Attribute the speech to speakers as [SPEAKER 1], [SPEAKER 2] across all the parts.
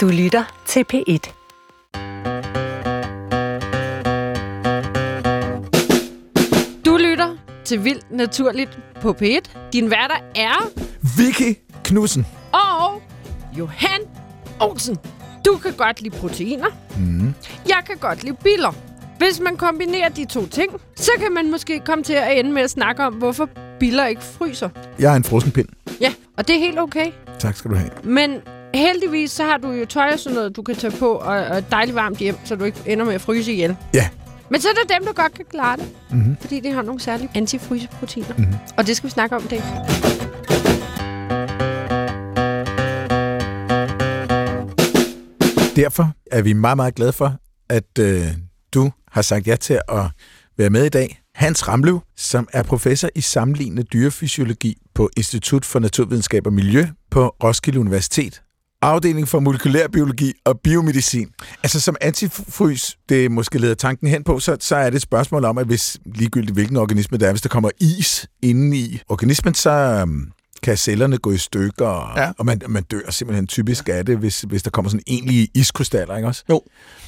[SPEAKER 1] Du lytter til P1.
[SPEAKER 2] Du lytter til Vildt Naturligt på P1. Din værter er
[SPEAKER 3] Vicky Knudsen.
[SPEAKER 2] og Johan Olsen. Du kan godt lide proteiner. Mm. Jeg kan godt lide biler. Hvis man kombinerer de to ting, så kan man måske komme til at ende med at snakke om, hvorfor biler ikke fryser.
[SPEAKER 3] Jeg er en frossen pind.
[SPEAKER 2] Ja, og det er helt okay.
[SPEAKER 3] Tak skal du have.
[SPEAKER 2] Men heldigvis så har du jo tøj og sådan noget, du kan tage på, og, og dejligt varmt hjem, så du ikke ender med at fryse ihjel.
[SPEAKER 3] Ja,
[SPEAKER 2] Men så er der dem, der godt kan klare det. Mm-hmm. Fordi de har nogle særlige antifryseproteiner. Mm-hmm. Og det skal vi snakke om i dag.
[SPEAKER 3] derfor er vi meget, meget glade for, at øh, du har sagt ja til at være med i dag. Hans Ramlev, som er professor i sammenlignende dyrefysiologi på Institut for Naturvidenskab og Miljø på Roskilde Universitet. Afdeling for molekylær biologi og biomedicin. Altså som antifrys, det måske leder tanken hen på, så, så er det et spørgsmål om, at hvis ligegyldigt hvilken organisme det er, hvis der kommer is inde i organismen, så øhm, kan cellerne gå i stykker, og,
[SPEAKER 4] Ja.
[SPEAKER 3] og man, man dør simpelthen typisk af det, hvis, hvis der kommer sådan egentlige iskrystaller, ikke også?
[SPEAKER 4] Jo.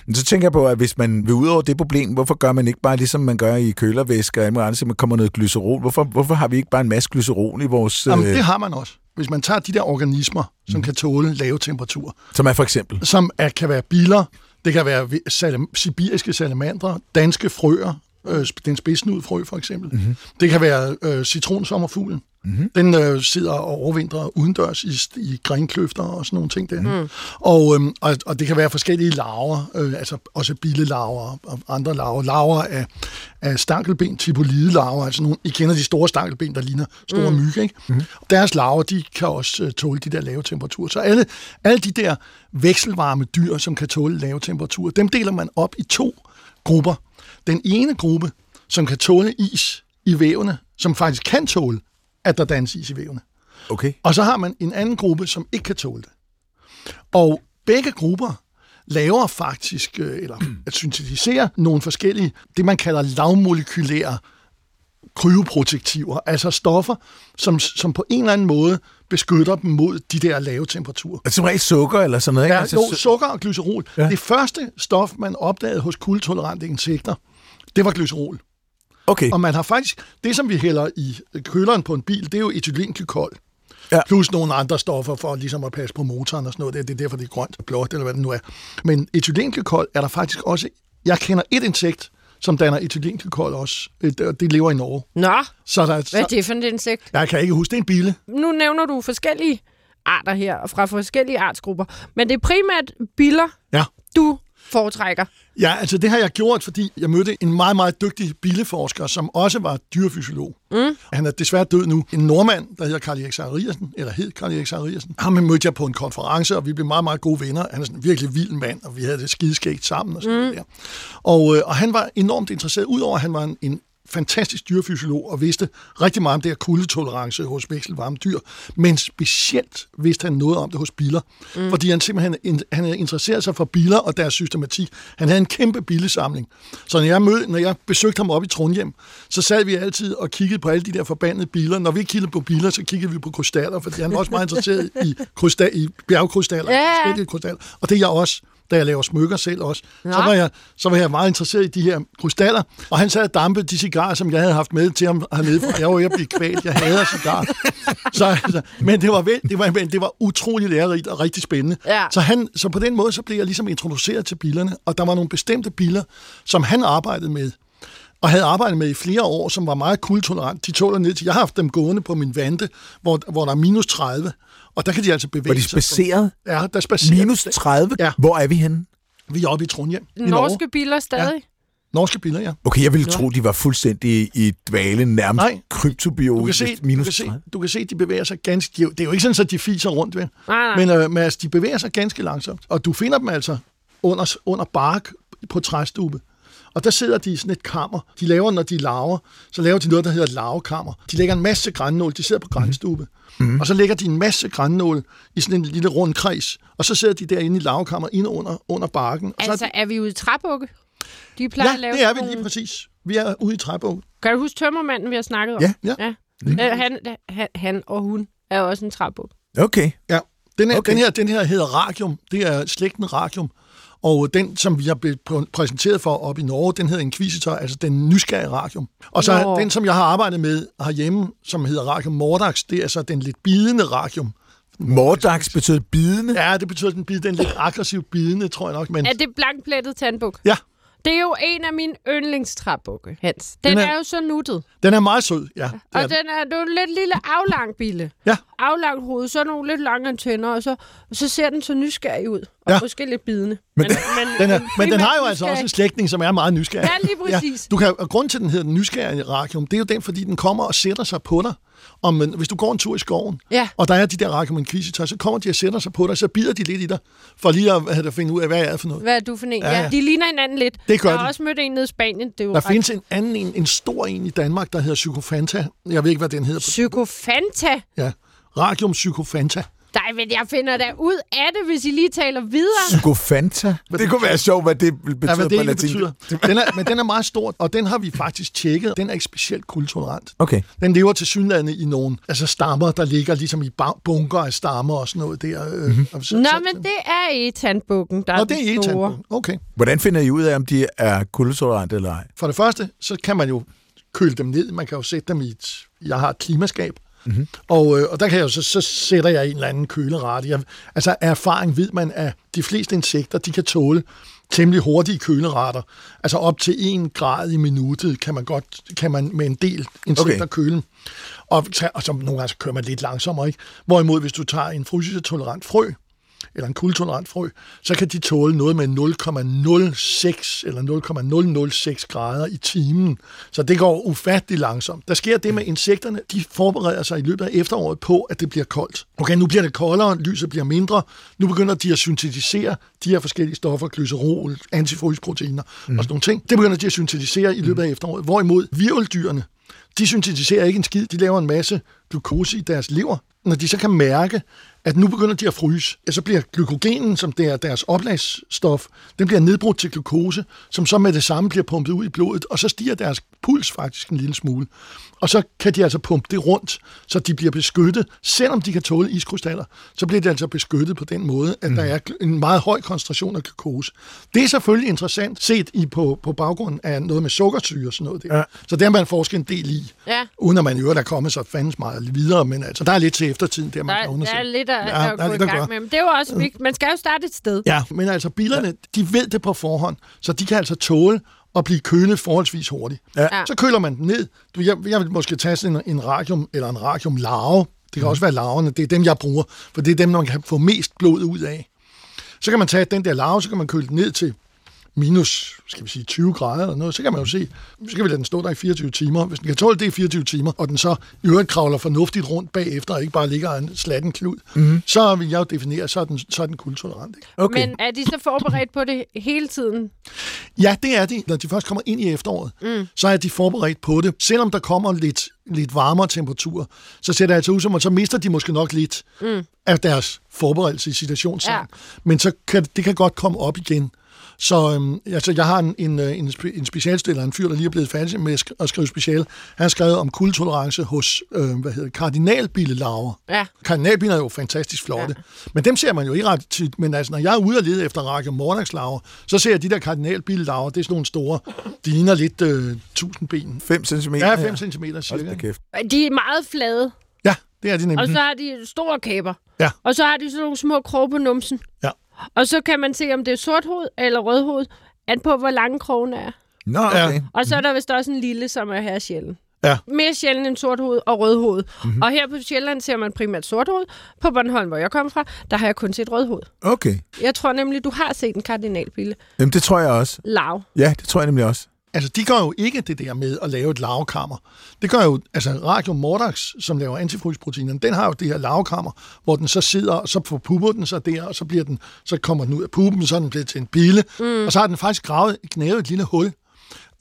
[SPEAKER 3] Men så tænker jeg på, at hvis man vil ud over det problem, hvorfor gør man ikke bare ligesom man gør i kølervæske og andet, så man kommer noget glycerol? Hvorfor, hvorfor har vi ikke bare en masse glycerol i vores...
[SPEAKER 4] Jamen,
[SPEAKER 3] øh,
[SPEAKER 4] det har man også. Hvis man tager de der organismer, som
[SPEAKER 3] Mhm.
[SPEAKER 4] kan tåle lave temperaturer,
[SPEAKER 3] Som er for eksempel...
[SPEAKER 4] som er, kan være biler, det kan være salam, sibiriske salamandre, danske frøer, øh, den spidsnudfrø for eksempel. Mm-hmm. Det kan være øh, citronsommerfuglen. Mm-hmm. Den øh, sidder og overvintrer udendørs i, i grenkløfter og sådan nogle ting der. Mm. Og, øhm, og, og det kan være forskellige laver, øh, altså også billelarver og andre laver. Laver af, af stankelben, tipolide larver, altså nogle, I kender de store stankelben, der ligner store mm. myg, ikke? Mm. Deres larver, de kan også øh, tåle de der lave temperaturer. Så alle, alle de der vekselvarme dyr, som kan tåle lave temperaturer, dem deler man op i to grupper. Den ene gruppe, som kan tåle is i vævene, som faktisk kan tåle, at der dannes is i vævene.
[SPEAKER 3] Okay.
[SPEAKER 4] Og så har man en anden gruppe, som ikke kan tåle det. Og begge grupper laver faktisk, øh, eller at syntetisere nogle forskellige, det man kalder lavmolekylære kryoprotektiver, altså stoffer, som, som på en eller anden måde beskytter dem mod de der lave temperaturer.
[SPEAKER 3] Som regel sukker eller sådan noget, ikke?
[SPEAKER 4] Ja,
[SPEAKER 3] altså,
[SPEAKER 4] jo,
[SPEAKER 3] su-
[SPEAKER 4] sukker og glycerol.
[SPEAKER 3] Ja.
[SPEAKER 4] Det første stof, man opdagede hos kuldetolerante insekter, det var glycerol.
[SPEAKER 3] Okay.
[SPEAKER 4] Og man har faktisk, det som vi hælder i køleren på en bil, det er jo etylenglykol.
[SPEAKER 3] Ja.
[SPEAKER 4] Plus nogle andre stoffer for ligesom at passe på motoren og sådan noget. Det, det er derfor, det er grønt og blåt, eller hvad det nu er. Men etylenglykol er der faktisk også... Jeg kender et insekt, som danner etylenglykol også. Det, det lever i Norge.
[SPEAKER 2] Nå,
[SPEAKER 4] Så der,
[SPEAKER 2] hvad er
[SPEAKER 4] så,
[SPEAKER 2] det for et insekt?
[SPEAKER 4] jeg kan ikke huske, det er en bille.
[SPEAKER 2] Nu nævner du forskellige arter her, og fra forskellige artsgrupper. Men det er primært biller,
[SPEAKER 4] Ja.
[SPEAKER 2] du foretrækker.
[SPEAKER 4] Ja, altså det har jeg gjort, fordi jeg mødte en meget, meget dygtig billeforsker, som også var dyrefysiolog. Mm. Han er desværre død nu. En nordmand, der hedder Karl Erik Zachariasen, eller hed Karl Erik Zachariasen. Ham mødte jeg på en konference, og vi blev meget, meget gode venner. Han er sådan en virkelig vild mand, og vi havde det skideskægt sammen og sådan mm. der. Og, øh, og han var enormt interesseret, udover at han var en, en fantastisk dyrefysiolog og vidste rigtig meget om det her kuldetolerance hos vekselvarme dyr, men specielt vidste han noget om det hos biler, mm. fordi han simpelthen han havde interesseret sig for biler og deres systematik. Han havde en kæmpe billesamling. Så når jeg, mød, når jeg besøgte ham op i Trondheim, så sad vi altid og kiggede på alle de der forbandede biler. Når vi ikke kiggede på biler, så kiggede vi på krystaller, fordi han var også meget interesseret i, krystal, i bjergkrystaller,
[SPEAKER 2] Ja.
[SPEAKER 4] krystaller. Og det er jeg også da jeg laver smykker selv også. Så
[SPEAKER 2] Nå.
[SPEAKER 4] var, jeg, så var jeg meget interesseret i de her krystaller, og han sad og dampede de cigarer, som jeg havde haft med til ham hernede fra. Jeg var ved at blive kvalt, jeg hader cigarer. Så, altså, men det var, vel, det, var, men det var utrolig lærerigt og rigtig spændende.
[SPEAKER 2] Ja.
[SPEAKER 4] Så, han, så på den måde så blev jeg ligesom introduceret til bilerne, og der var nogle bestemte biler, som han arbejdede med, og havde arbejdet med i flere år, som var meget kuldetolerant. De tåler ned til, jeg har haft dem gående på min vante, hvor, hvor der er minus 30, og der kan de altså bevæge
[SPEAKER 3] Var de
[SPEAKER 4] sig.
[SPEAKER 3] spaceret?
[SPEAKER 4] Ja, der spacerer
[SPEAKER 3] Minus 30?
[SPEAKER 4] Ja.
[SPEAKER 3] Hvor er vi henne?
[SPEAKER 4] Vi er oppe i Trondheim. i
[SPEAKER 2] Norske
[SPEAKER 4] Norge.
[SPEAKER 2] biler stadig.
[SPEAKER 4] Norske biler, ja.
[SPEAKER 3] Okay, jeg ville tro, de var fuldstændig i dvale, nærmest
[SPEAKER 4] Nej.
[SPEAKER 3] kryptobiologisk.
[SPEAKER 4] Du kan, se, du,
[SPEAKER 3] minus
[SPEAKER 4] kan se,
[SPEAKER 3] 30.
[SPEAKER 4] du kan se, at de bevæger sig ganske... Det er jo ikke sådan, at de fiser rundt, ved.
[SPEAKER 2] Nej, nej.
[SPEAKER 4] Men, øh, men altså, de bevæger sig ganske langsomt. Og du finder dem altså under, under bark på træstube. Og der sidder de i sådan et kammer. De laver, når de laver, så laver de noget, der hedder et lavekammer. De lægger en masse grænnål. De sidder på grænstube. Mm. Og så lægger de en masse grænnål i sådan en lille rund kreds. Og så sidder de derinde i lavkammer, inde under, under barken. Og så
[SPEAKER 2] Altså, er vi ude i træbukke? De plejer
[SPEAKER 4] ja,
[SPEAKER 2] at lave
[SPEAKER 4] det er vi lige præcis. Vi er ude i træbog.
[SPEAKER 2] Kan du huske tømmermanden, vi har snakket om?
[SPEAKER 3] Ja.
[SPEAKER 4] Ja.
[SPEAKER 2] ja. Øh, han, han, han og hun er også en træbuk.
[SPEAKER 3] Okay.
[SPEAKER 4] Ja. Den her,
[SPEAKER 3] okay.
[SPEAKER 4] den, her, den her hedder radium. Det er slægten radium. Og den, som vi har blevet præ- præsenteret for op i Norge, den hedder Inquisitor, altså den nysgerrige radium. Og så
[SPEAKER 2] Nå.
[SPEAKER 4] den, som jeg har arbejdet med herhjemme, som hedder radium mordax, det er så den lidt bidende radium.
[SPEAKER 3] Mordax betyder bidende.
[SPEAKER 4] Ja, det betyder den bide, den lidt aggressiv bidende, tror jeg nok. Men
[SPEAKER 2] Er det blankplettet tandbuk?
[SPEAKER 4] ja,
[SPEAKER 2] Det er jo en af mine yndlingstræbukke, Hans. Den,
[SPEAKER 4] Den
[SPEAKER 2] er,
[SPEAKER 4] er-
[SPEAKER 2] jo så nuttet.
[SPEAKER 4] den er meget sød. Ja, det er
[SPEAKER 2] Og den er, det er jo en lidt lille aflang bille.
[SPEAKER 4] Ja.
[SPEAKER 2] Aflangt hoved, så nogle lidt lange antenner, og så, og så ser den så nysgerrig ud. Og
[SPEAKER 4] Ja.
[SPEAKER 2] måske lidt bidende.
[SPEAKER 3] Men-
[SPEAKER 2] men,
[SPEAKER 4] Den, er, men den har jo
[SPEAKER 2] primært
[SPEAKER 4] altså også en
[SPEAKER 2] nysgerrig.
[SPEAKER 4] slægtning, som er meget nysgerrig.
[SPEAKER 2] Ja, lige præcis.
[SPEAKER 4] du kan, og grund til, at den hedder den nysgerrige radium, det er jo den, fordi den kommer og sætter sig på dig. Og men, hvis du går en tur i skoven,
[SPEAKER 2] Ja.
[SPEAKER 4] og der er de der radium inquisitor, så kommer de og sætter sig på dig, så bider de lidt i dig, for lige at, at finde ud af, hvad er det for noget.
[SPEAKER 2] Hvad er du for en?
[SPEAKER 4] Ja,
[SPEAKER 2] Ja,
[SPEAKER 4] ja.
[SPEAKER 2] ja. De ligner hinanden lidt.
[SPEAKER 4] Det gør
[SPEAKER 2] jeg har
[SPEAKER 4] de.
[SPEAKER 2] også mødt en nede i Spanien. Det er jo
[SPEAKER 4] Der
[SPEAKER 2] ret-
[SPEAKER 4] findes en anden, en, en stor en i Danmark, der hedder Psykofanta. Jeg ved ikke, hvad den hedder.
[SPEAKER 2] Psykofanta.
[SPEAKER 4] Ja, Radium Psykofanta.
[SPEAKER 2] Nej, men jeg finder da ud af det, hvis I lige taler videre.
[SPEAKER 3] Psykofanta. Det kunne være sjovt, hvad det betyder
[SPEAKER 4] Ja,
[SPEAKER 3] på
[SPEAKER 4] det egentlig
[SPEAKER 3] latin.
[SPEAKER 4] betyder. Den er, men den er meget stor, og den har vi faktisk tjekket. Den er ikke specielt kultolerant.
[SPEAKER 3] Okay.
[SPEAKER 4] Den lever til synlande i nogle altså stammer, der ligger ligesom i bunker af stammer og sådan noget der. Og så,
[SPEAKER 2] Nå,
[SPEAKER 4] så,
[SPEAKER 2] men det er etandbukken, der er
[SPEAKER 4] Nå, det
[SPEAKER 2] den
[SPEAKER 4] er
[SPEAKER 2] store.
[SPEAKER 4] etan. Okay.
[SPEAKER 3] Hvordan finder I ud af, om de er kultolerante eller ej?
[SPEAKER 4] For det første, så kan man jo køle dem ned. Man kan jo sætte dem i et... Jeg har et klimaskab.
[SPEAKER 3] Mhm.
[SPEAKER 4] Mm-hmm. Og, øh, og der kan jeg jo så, så sætter jeg en eller anden kølerate. Jeg, altså af erfaring ved man, at de fleste insekter, de kan tåle temmelig hurtige kølerater. Altså op til 1 grad i minuttet kan man godt kan man med en del insekter
[SPEAKER 3] Okay.
[SPEAKER 4] okay. køle dem. Og, og så nogle gange så kører man lidt langsommere, ikke? Hvorimod hvis du tager en frysetolerant frø, eller en kuldtolerant frø, så kan de tåle noget med 0,06 eller 0,006 grader i timen. Så det går ufattelig langsomt. Der sker det med insekterne, de forbereder sig i løbet af efteråret på, at det bliver koldt. Okay, nu bliver det koldere, lyset bliver mindre, nu begynder de at syntetisere de her forskellige stoffer, glycerol, antifrysproteiner mm. og sådan nogle ting. Det begynder de at syntetisere i løbet af efteråret. Hvorimod virveldyrene, de syntetiserer ikke en skid, de laver en masse glukose i deres lever. Når de så kan mærke, at nu begynder de at fryse, ja, så bliver glykogenen, som det er deres oplagsstof, den bliver nedbrudt til glukose, som så med det samme bliver pumpet ud i blodet, og så stiger deres puls faktisk en lille smule. Og så kan de altså pumpe det rundt, så de bliver beskyttet. Selvom de kan tåle iskrystaller, så bliver de altså beskyttet på den måde, at mm. der er en meget høj koncentration af glukose. Det er selvfølgelig interessant set i på, på baggrund af noget med sukkersyre og sådan noget der.
[SPEAKER 3] Ja.
[SPEAKER 4] Så det har man forsket en del i.
[SPEAKER 2] Ja.
[SPEAKER 4] Uden at man i øvrigt er kommet så fandens meget videre, men altså, der er lidt til eftertiden, der man
[SPEAKER 2] Der,
[SPEAKER 4] kan
[SPEAKER 2] er-
[SPEAKER 4] undersøge.
[SPEAKER 2] der er lidt at,
[SPEAKER 4] Ja, der er
[SPEAKER 2] gå i
[SPEAKER 4] lidt at
[SPEAKER 2] gang
[SPEAKER 4] gøre.
[SPEAKER 2] med. Men det er jo også vigtigt. Man skal jo starte et sted.
[SPEAKER 4] Ja, men altså bilerne, de ved det på forhånd, så de kan altså tåle at blive kølet forholdsvis hurtigt.
[SPEAKER 3] Ja.
[SPEAKER 2] Ja.
[SPEAKER 4] Så køler man den ned. Du, jeg, jeg vil måske tage sådan en, en radium eller en radium larve. Det kan også være larverne. Det er dem, jeg bruger, for det er dem, man kan få mest blod ud af. Så kan man tage den der larve, så kan man køle den ned til minus, skal vi sige, 20 grader eller noget, så kan man jo se, så kan vi lade den stå der i 24 timer. Hvis den kan tåle det i 24 timer, og den så i øvrigt kravler fornuftigt rundt bagefter, og ikke bare ligger en slatten klud, mm-hmm. så vil jeg jo definere, så er den, så er den kultolerant. Ikke?
[SPEAKER 3] Okay.
[SPEAKER 2] Men er de så forberedt på det hele tiden?
[SPEAKER 4] Ja, det er de. Når de først kommer ind i efteråret, mm. så er de forberedt på det. Selvom der kommer lidt, lidt varmere temperatur, så ser det altså ud som, at så mister de måske nok lidt mm. af deres forberedelse i situationstegn.
[SPEAKER 2] Ja.
[SPEAKER 4] Men så kan, det kan godt komme op igen. Så øhm, altså, jeg har en, en, øh, en, en specialstiller, en fyr, der lige er blevet færdig med at sk- at skrive special. Han har skrevet om kuldtolerance hos øh, hvad hedder, det, kardinalbillelarver.
[SPEAKER 2] Ja.
[SPEAKER 4] Kardinalbiler er jo fantastisk flotte, ja. men dem ser man jo ikke ret tit. Men altså, når jeg er ude og lede efter radium mordaxlarver, så ser jeg de der kardinalbillelarver, det er sådan nogle store, de ligner lidt øh, 1000 ben.
[SPEAKER 3] 5 cm?
[SPEAKER 4] Ja, 5 cm cirka.
[SPEAKER 3] kæft.
[SPEAKER 2] De er meget flade,
[SPEAKER 4] Ja, det er de
[SPEAKER 2] og
[SPEAKER 4] nemlig.
[SPEAKER 2] så har de store kæber.
[SPEAKER 4] Ja.
[SPEAKER 2] Og så har de sådan nogle små kroge på numsen.
[SPEAKER 4] Ja.
[SPEAKER 2] Og så kan man se, om det er sorthoved eller rødhoved, an på, hvor lange krogen er.
[SPEAKER 3] Nå, okay.
[SPEAKER 2] Og så er der vist også en lille, som er her sjældent.
[SPEAKER 4] Ja.
[SPEAKER 2] Mere sjældent end sorthoved og rødhoved. Mm-hmm. Og her på Sjælland ser man primært sorthoved. På Bornholm, hvor jeg kommer fra, der har jeg kun set rødhoved.
[SPEAKER 3] Okay.
[SPEAKER 2] Jeg tror nemlig, du har set en kardinalbille.
[SPEAKER 3] Jamen, det tror jeg også.
[SPEAKER 2] Lav.
[SPEAKER 3] Ja, det tror jeg nemlig også.
[SPEAKER 4] Altså, de gør jo ikke det der med at lave et lavkammer. Det gør jo, altså Radium Mordax, som laver antifrysproteiner, den har jo det her lavkammer, hvor den så sidder, og så forpupper den sig der, og så, bliver den, så kommer den ud af puppen, så den blevet til en bille, mm. og så har den faktisk gravet, knævet et lille hul,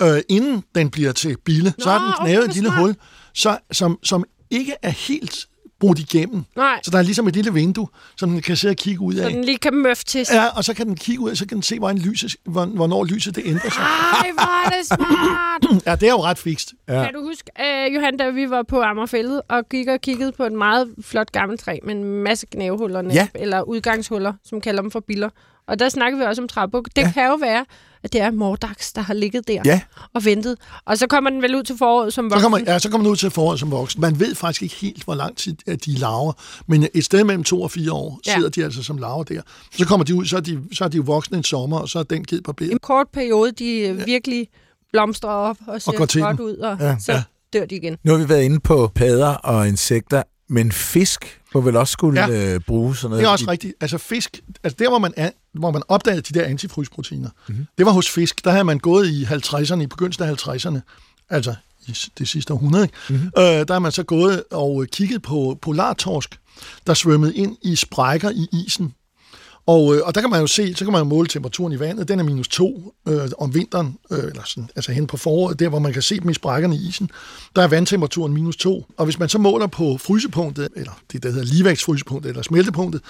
[SPEAKER 4] øh, inden den bliver til bille, så har den
[SPEAKER 2] okay,
[SPEAKER 4] knævet
[SPEAKER 2] hvor
[SPEAKER 4] et lille
[SPEAKER 2] smart.
[SPEAKER 4] hul, så, som, som ikke er helt brudt igennem.
[SPEAKER 2] Nej,
[SPEAKER 4] Så der er ligesom et lille vindue, som den kan sidde og kigge ud
[SPEAKER 2] så
[SPEAKER 4] af.
[SPEAKER 2] den lige kan møffe til sig.
[SPEAKER 4] Ja, og så kan den kigge ud af, så kan den se, hvordan lyset, hvor- hvornår lyset det ændrer sig.
[SPEAKER 2] Ej, hvor er det smart!
[SPEAKER 4] Ja, det er jo ret fikst.
[SPEAKER 3] Ja.
[SPEAKER 2] Kan du huske, uh, Johan, da vi var på Ammerfældet og gik og kiggede på et meget flot gammelt træ med en masse knævehuller,
[SPEAKER 3] Ja.
[SPEAKER 2] eller udgangshuller, som kalder dem for biller. Og der snakkede vi også om træbuk. Det
[SPEAKER 3] Ja.
[SPEAKER 2] kan jo være, at det er Mordax, der har ligget der
[SPEAKER 3] Ja.
[SPEAKER 2] og ventet. Og så kommer den vel ud til foråret som
[SPEAKER 4] Så
[SPEAKER 2] voksen.
[SPEAKER 4] kommer, ja, så kommer den ud til foråret som voksen. Man ved faktisk ikke helt, hvor lang tid at de laver, men et sted mellem to og fire år
[SPEAKER 2] Ja.
[SPEAKER 4] sidder de altså som laver der. Så kommer de ud, så er de, så er de jo voksne en sommer, og så er den givet på
[SPEAKER 2] En kort periode, de ja. virkelig blomstrer op og ser
[SPEAKER 4] går til
[SPEAKER 2] godt
[SPEAKER 4] den.
[SPEAKER 2] ud, og
[SPEAKER 3] Ja.
[SPEAKER 2] så
[SPEAKER 4] Ja.
[SPEAKER 2] dør de igen.
[SPEAKER 3] Nu har vi været inde på padder og insekter, men fisk må vel også skulle
[SPEAKER 4] Ja.
[SPEAKER 3] øh, bruge sådan noget.
[SPEAKER 4] Det er også rigtigt. Altså fisk, altså der hvor man, er, hvor man opdagede de der antifrysproteiner,
[SPEAKER 3] Mhm.
[SPEAKER 4] mm-hmm. det var hos fisk. Der havde man gået i 50'erne, i begyndelsen af 50'erne, altså i det sidste århundrede?
[SPEAKER 3] Mhm.
[SPEAKER 4] Mm-hmm. øh, der har man så gået og kigget på polartorsk, der svømmede ind i sprækker i isen. Og, øh, og der kan man jo se, så kan man jo måle temperaturen i vandet. Den er minus to øh, om vinteren, øh, eller sådan, altså hen på foråret, der hvor man kan se dem i sprækkerne i isen. Der er vandtemperaturen minus to. Og hvis man så måler på frysepunktet, eller det der hedder ligevægtsfrysepunktet, eller smeltepunktet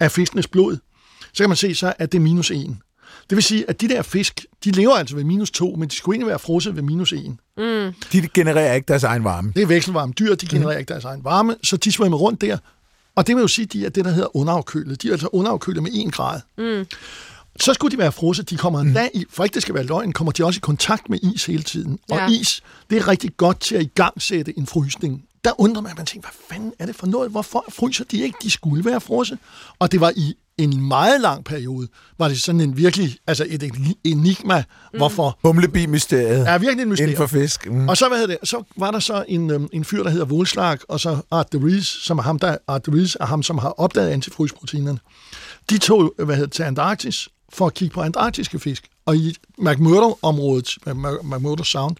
[SPEAKER 4] af fiskenes blod, så kan man se så, at det er minus 1. Det vil sige, at de der fisk, de lever altså ved minus 2, men de skulle egentlig være frosset ved minus 1.
[SPEAKER 3] De genererer ikke deres egen varme.
[SPEAKER 4] Det er vekselvarme dyr, de genererer mm. ikke deres egen varme, så de svømmer rundt der. Og det vil jo sige, at de er det, der hedder underafkølet. De er altså underafkølet med 1 grad. Mm. Så skulle de være frosset. De kommer endda i, for ikke det skal være løgn, kommer de også i kontakt med is hele tiden. Og
[SPEAKER 2] Ja.
[SPEAKER 4] is, det er rigtig godt til at igangsætte en frysning. Der undrer man, at man tænker, hvad fanden er det for noget? Hvorfor fryser de ikke? De skulle være frosset. Og det var i en meget lang periode, var det sådan en virkelig, altså et enigma, mm. hvorfor.
[SPEAKER 3] Humlebi-mysteriet
[SPEAKER 4] Er virkelig en
[SPEAKER 3] inden
[SPEAKER 4] mysterium.
[SPEAKER 3] for fisk. Mm.
[SPEAKER 4] Og så, hvad hedder det, så var der så en, øhm, en fyr, der hedder Wolslag, og så Art de Ries, som er ham, der, Art de Ries er ham, som har opdaget antifrysproteinerne. De tog hvad hedder, det, til Antarktis for at kigge på antarktiske fisk. Og i McMurdo-området, Mc- McMurdo Sound,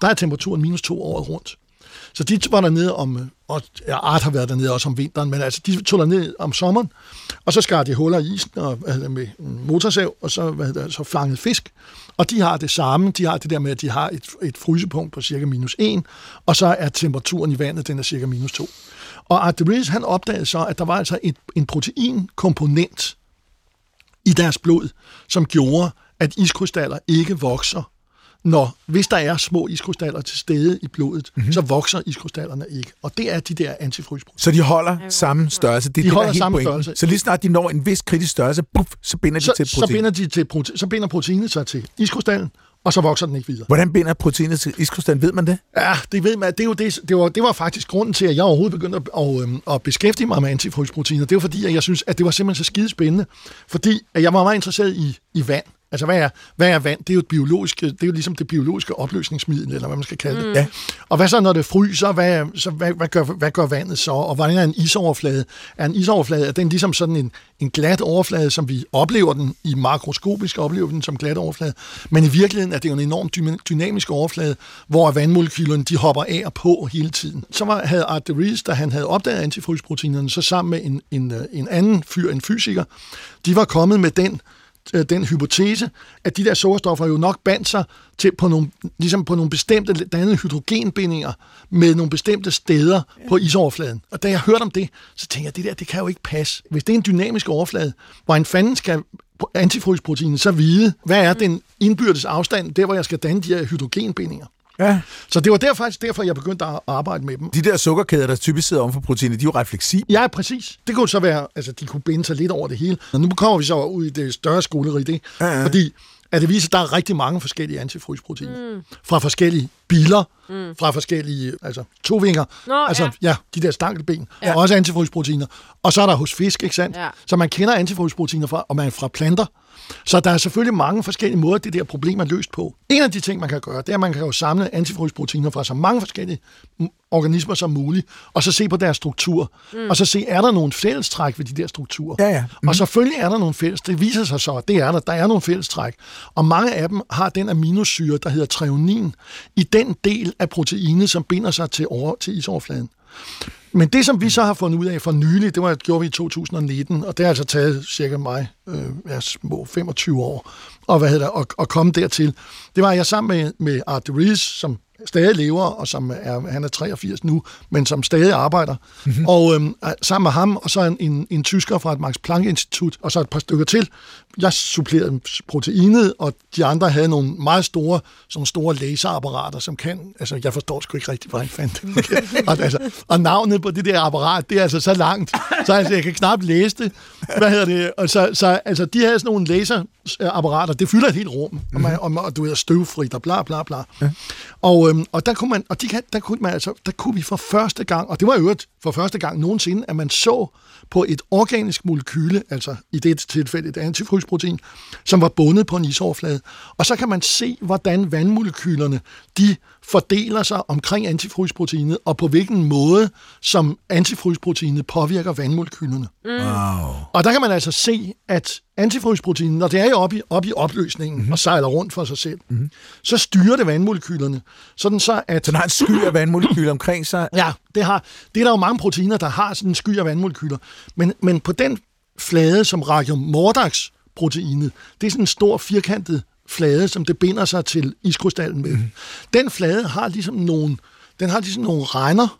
[SPEAKER 4] der er temperaturen minus to året rundt. Så de var dernede om, og ja, Art har været dernede også om vinteren, men altså, de tog derned om sommeren, og så skar de huller i isen og, hvad hedder med motorsav, og så, hvad hedder så fangede fisk. Og de har det samme, de har det der med, at de har et, et frysepunkt på cirka minus 1, og så er temperaturen i vandet, den er cirka minus 2. Og Art de han opdagede så, at der var altså et, en proteinkomponent i deres blod, som gjorde, at iskrystaller ikke vokser. Når, hvis der er små iskrystaller til stede i blodet, mm-hmm. så vokser iskrystallerne ikke. Og det er de der antifrysproteiner.
[SPEAKER 3] Så de holder samme størrelse. Det er
[SPEAKER 4] De
[SPEAKER 3] det, der er
[SPEAKER 4] holder
[SPEAKER 3] helt
[SPEAKER 4] samme
[SPEAKER 3] pointen.
[SPEAKER 4] størrelse.
[SPEAKER 3] Så lige snart de når en vis kritisk størrelse, puff, så binder de
[SPEAKER 4] Så,
[SPEAKER 3] til
[SPEAKER 4] så,
[SPEAKER 3] protein.
[SPEAKER 4] binder de til prote- så binder proteinet sig til iskrystallen, og så vokser den ikke videre.
[SPEAKER 3] Hvordan binder proteinet til iskrystallen? Ved man det?
[SPEAKER 4] Ja, det ved man. Det, er jo det, det, var, det var faktisk grunden til, at jeg overhovedet begyndte at, at, øhm, at beskæftige mig med antifrysproteiner. Det var fordi, at jeg synes, at det var simpelthen så skide spændende. Fordi at jeg var meget interesseret i, i vand. Altså, hvad er, hvad er vand? Det er jo, et biologisk, det er jo ligesom det biologiske opløsningsmiddel, eller hvad man skal kalde det.
[SPEAKER 3] Mm. Ja.
[SPEAKER 4] Og hvad så, når det fryser? Hvad, så, hvad, hvad, gør, hvad gør vandet så? Og hvordan er en isoverflade? Er en isoverflade, er den ligesom sådan en, en glat overflade, som vi oplever den i makroskopisk, oplever den som glat overflade. Men i virkeligheden er det jo en enormt dyma- dynamisk overflade, hvor vandmolekylerne de hopper af og på hele tiden. Så var, havde Art de Vries, da han havde opdaget antifrysproteinerne, så sammen med en, en, øh, en anden fyr, en fysiker, de var kommet med den øh, den hypotese, at de der sukkerstoffer jo nok bandt sig til på nogle, ligesom på nogle bestemte dannede hydrogenbindinger med nogle bestemte steder på isoverfladen. Og da jeg hørte om det, så tænkte jeg, det der, det kan jo ikke passe. Hvis det er en dynamisk overflade, hvor en fanden skal antifrysproteinen så vide, hvad er den indbyrdes afstand, der hvor jeg skal danne de her hydrogenbindinger.
[SPEAKER 3] Ja.
[SPEAKER 4] Så det var der faktisk derfor, jeg begyndte at arbejde med dem.
[SPEAKER 3] De der sukkerkæder, der typisk sidder om for proteinet, de er jo ret fleksible.
[SPEAKER 4] Ja, præcis. Det kunne så være, altså de kunne binde sig lidt over det hele. Og nu kommer vi så ud i det større skoleri, det.
[SPEAKER 3] Ja, ja.
[SPEAKER 4] Fordi at det viser, at der er rigtig mange forskellige antifrysproteiner. Mm. Fra forskellige biler, mm. fra forskellige, altså tovinger,
[SPEAKER 2] Nå,
[SPEAKER 4] altså
[SPEAKER 2] ja.
[SPEAKER 4] ja, de der stankelben, ja. Er også antifrysproteiner. Og så er der hos fisk, ikke sandt?
[SPEAKER 2] Ja.
[SPEAKER 4] Så man kender antifrysproteiner fra, og man er fra planter. Så der er selvfølgelig mange forskellige måder, det der problem er løst på. En af de ting, man kan gøre, det er, at man kan jo samle antifrysproteiner fra så mange forskellige organismer som muligt, og så se på deres struktur, mm. og så se, er der nogle fællestræk ved de der strukturer.
[SPEAKER 3] Ja, ja.
[SPEAKER 4] Mm. Og selvfølgelig er der nogle fælles, det viser sig så, at det er der, der er nogle fællestræk. Og mange af dem har den aminosyre, der hedder treonin, i den del af proteinet, som binder sig til, over, til isoverfladen. Men det, som vi så har fundet ud af for nylig, det var, gjorde vi i 2019, og det har altså taget cirka mig øh, ja, små 25 år og, hvad hedder det, at, at komme dertil. Det var, at jeg sammen med, med Art de som stadig lever, og som er, han er 83 nu, men som stadig arbejder. Mm-hmm. Og øhm, sammen med ham, og så en, en, en tysker fra et Max Planck-institut, og så et par stykker til. Jeg supplerede proteinet, og de andre havde nogle meget store, sådan store laserapparater, som kan, altså jeg forstår sgu ikke rigtigt, hvad han fandt. og, altså, og navnet på det der apparat, det er altså så langt, så altså, jeg kan knap læse det. Hvad hedder det? Og så, så altså, de havde sådan nogle laserapparater, det fylder et helt rum, mm-hmm. og, man, og, og du ved, støvfrit og bla bla bla. Ja. Og, øhm, og der kunne man, og de kan, der kunne man altså, der kunne vi for første gang, og det var jo for første gang nogensinde, at man så på et organisk molekyle, altså i det tilfælde et antifrysprotein, som var bundet på en isoverflade. Og så kan man se, hvordan vandmolekylerne, de fordeler sig omkring antifrysproteinet, og på hvilken måde, som antifrysproteinet påvirker vandmolekylerne.
[SPEAKER 3] Mm. Wow.
[SPEAKER 4] Og der kan man altså se, at antifrysproteinet, når det er oppe i, op i opløsningen mm-hmm. og sejler rundt for sig selv, mm-hmm. så styrer det vandmolekylerne. Sådan så, at...
[SPEAKER 3] Så den har en sky af vandmolekyler omkring sig?
[SPEAKER 4] Ja, det, har, det er der jo mange proteiner, der har sådan en sky af vandmolekyler. Men, men på den flade, som Radium Mordax proteinet, det er sådan en stor firkantet flade, som det binder sig til iskrystallen med. Mm. Den flade har ligesom nogle, den har ligesom nogle regner,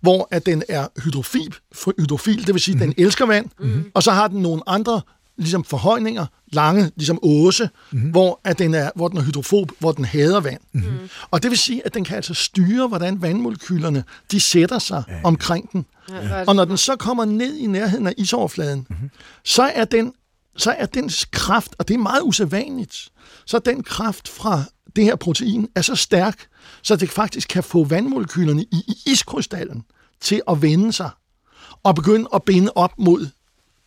[SPEAKER 4] hvor at den er hydrofil, hydrofil det vil sige, at mm. den elsker vand, mm. og så har den nogle andre ligesom forhøjninger, lange, ligesom åse, mm-hmm. hvor, at den er, hvor den er hydrofob, hvor den hader vand. Mm-hmm. Og det vil sige, at den kan altså styre, hvordan vandmolekylerne de sætter sig ja, ja. omkring den. Ja, og når den så kommer ned i nærheden af isoverfladen, mm-hmm. så er den så er dens kraft, og det er meget usædvanligt, så den kraft fra det her protein er så stærk, så det faktisk kan få vandmolekylerne i iskrystallen til at vende sig og begynde at binde op mod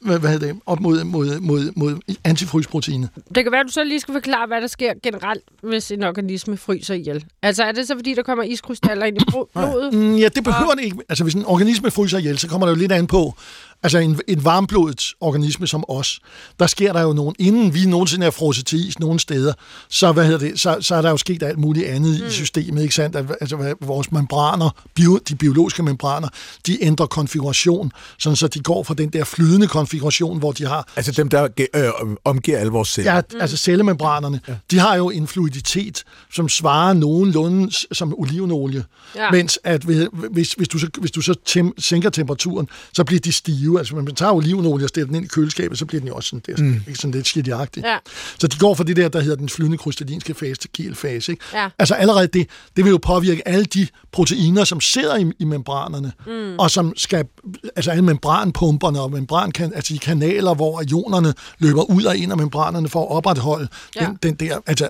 [SPEAKER 4] hvad, hvad det, op mod, mod, mod, mod antifrysproteinet.
[SPEAKER 2] Det kan være, at du så lige skal forklare, hvad der sker generelt, hvis en organisme fryser ihjel. Altså er det så, fordi der kommer iskrystaller ind i blodet?
[SPEAKER 4] Mm, ja, det behøver det ikke. Altså hvis en organisme fryser ihjel, så kommer der jo lidt an på, Altså en, en varmblodet organisme som os, der sker der jo nogen, inden vi nogensinde er frosset til is nogen steder, så, hvad hedder det, så, så er der jo sket alt muligt andet mm. i systemet, ikke sandt? Altså vores membraner, bio, de biologiske membraner, de ændrer konfiguration, sådan så de går fra den der flydende konfiguration, hvor de har...
[SPEAKER 3] Altså dem, der øh, omgiver alle vores celler?
[SPEAKER 4] Ja, mm. altså cellemembranerne, ja. de har jo en fluiditet, som svarer nogenlunde som olivenolie, ja. mens at hvis, hvis du så, hvis du så tem, sænker temperaturen, så bliver de stive Altså, man tager olivenolie og stiller den ind i køleskabet, så bliver den jo også sådan, der, mm. ikke sådan lidt skidjagtig. Ja. Så de går fra det der, der hedder den flydende krystallinske fase til gelfase. Ikke? Ja. Altså allerede det, det vil jo påvirke alle de proteiner, som sidder i, i membranerne, mm. og som skal, altså alle membranpumperne og membran, altså de kanaler, hvor ionerne løber ud og ind af membranerne for at opretholde ja. den, den der, altså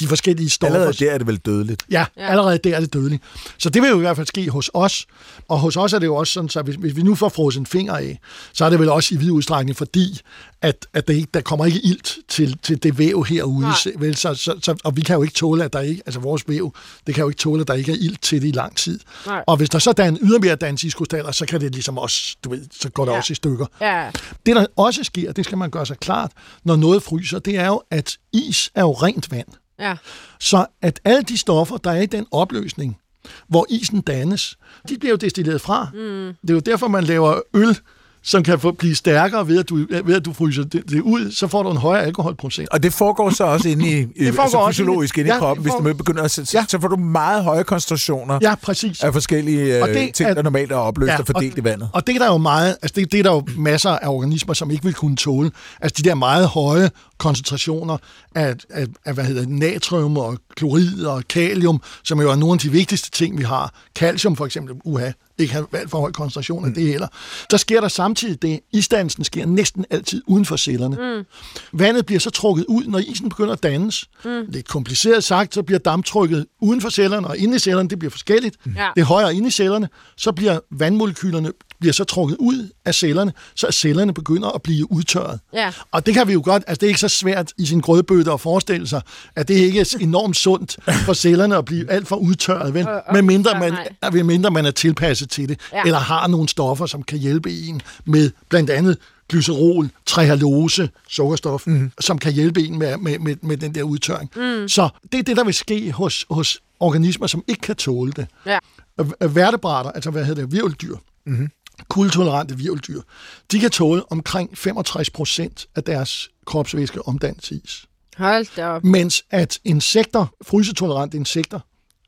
[SPEAKER 4] de forskellige stoffer.
[SPEAKER 3] Allerede der er det vel dødeligt?
[SPEAKER 4] Ja, ja, allerede der er det dødeligt. Så det vil jo i hvert fald ske hos os. Og hos os er det jo også sådan, så hvis, hvis vi nu får frosset en finger af, så er det vel også i vid udstrækning, fordi at, at der, ikke, der kommer ikke ilt til, til det væv herude. Vel, så, så, så, og vi kan jo ikke tåle, at der ikke, altså vores væv, det kan jo ikke tåle, at der ikke er ilt til det i lang tid. Nej. Og hvis der så er en ydermere dansiskrystaller, så kan det ligesom også, du ved, så går det ja. også i stykker. Ja. Det der også sker, det skal man gøre sig klart, når noget fryser, det er jo, at is er jo rent vand. Ja. Så at alle de stoffer, der er i den opløsning, hvor isen dannes, de bliver jo destilleret fra. Mm. Det er jo derfor, man laver øl som kan få, blive stærkere ved at, du, ved at du fryser det, det ud, så får du en højere alkoholprocent.
[SPEAKER 3] Og det foregår så også inde i, det altså fysiologisk inde i ja, kroppen, hvis du begynder at så, ja. så får du meget høje koncentrationer
[SPEAKER 4] ja, præcis.
[SPEAKER 3] af forskellige og det, ting, der normalt er opløst ja, og fordelt
[SPEAKER 4] og,
[SPEAKER 3] i vandet.
[SPEAKER 4] Og det er der jo meget, altså det, det er der jo masser af organismer, som ikke vil kunne tåle. Altså de der meget høje koncentrationer af, af, af hvad hedder natrium og klorid og kalium, som jo er nogle af de vigtigste ting, vi har. Calcium for eksempel, uha, ikke have alt for høj koncentration af mm. det heller. Så sker der samtidig det, isdannelsen sker næsten altid uden for cellerne. Mm. Vandet bliver så trukket ud, når isen begynder at dannes. Mm. Er kompliceret sagt, så bliver damptrykket uden for cellerne og inde i cellerne, det bliver forskelligt. Mm. Det er højere inde i cellerne, så bliver vandmolekylerne bliver så trukket ud af cellerne, så cellerne begynder at blive udtørret. Ja. Og det kan vi jo godt, altså det er ikke så svært i sin grødbøtte at forestille sig, at det ikke er enormt sundt for cellerne at blive alt for udtørret, vel? med mindre man, med mindre man er tilpasset til det, ja. eller har nogle stoffer, som kan hjælpe en med blandt andet glycerol, trehalose, sukkerstof, mm. som kan hjælpe en med, med, med, med den der udtørring. Mm. Så det er det, der vil ske hos, hos organismer, som ikke kan tåle det. Ja. Værtebrater, altså hvad hedder det, virveldyr, mm-hmm kuldetolerante virveldyr, de kan tåle omkring 65 procent af deres kropsvæske omdannet til is.
[SPEAKER 2] Hold da op.
[SPEAKER 4] Mens at insekter, frysetolerante insekter,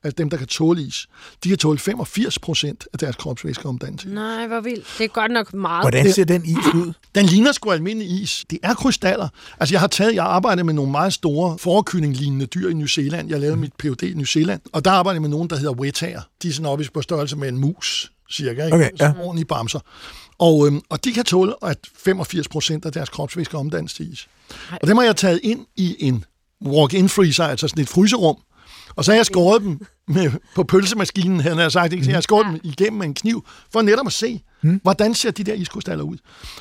[SPEAKER 4] altså dem, der kan tåle is, de kan tåle 85 procent af deres kropsvæskeomdannelse.
[SPEAKER 2] Nej, hvor vildt. Det er godt nok meget.
[SPEAKER 3] Hvordan ser den is ud?
[SPEAKER 4] Den ligner sgu almindelig is. Det er krystaller. Altså, jeg har taget, jeg arbejder med nogle meget store forkylling-lignende dyr i New Zealand. Jeg lavede mit Ph.D. i New Zealand, og der arbejder jeg med nogen, der hedder wetager. De er sådan oppe på størrelse med en mus, cirka. Ikke?
[SPEAKER 3] Okay, ja.
[SPEAKER 4] Ordentlige bamser. Og, øhm, og de kan tåle, at 85 procent af deres kropsvæske omdannes til is. Og dem har jeg taget ind i en walk-in freezer, altså sådan et fryserum. Og så har jeg skåret dem med, på pølsemaskinen, han har sagt. Ikke? Så jeg har skåret dem igennem med en kniv, for netop at se, mm. hvordan ser de der iskrystaller ud.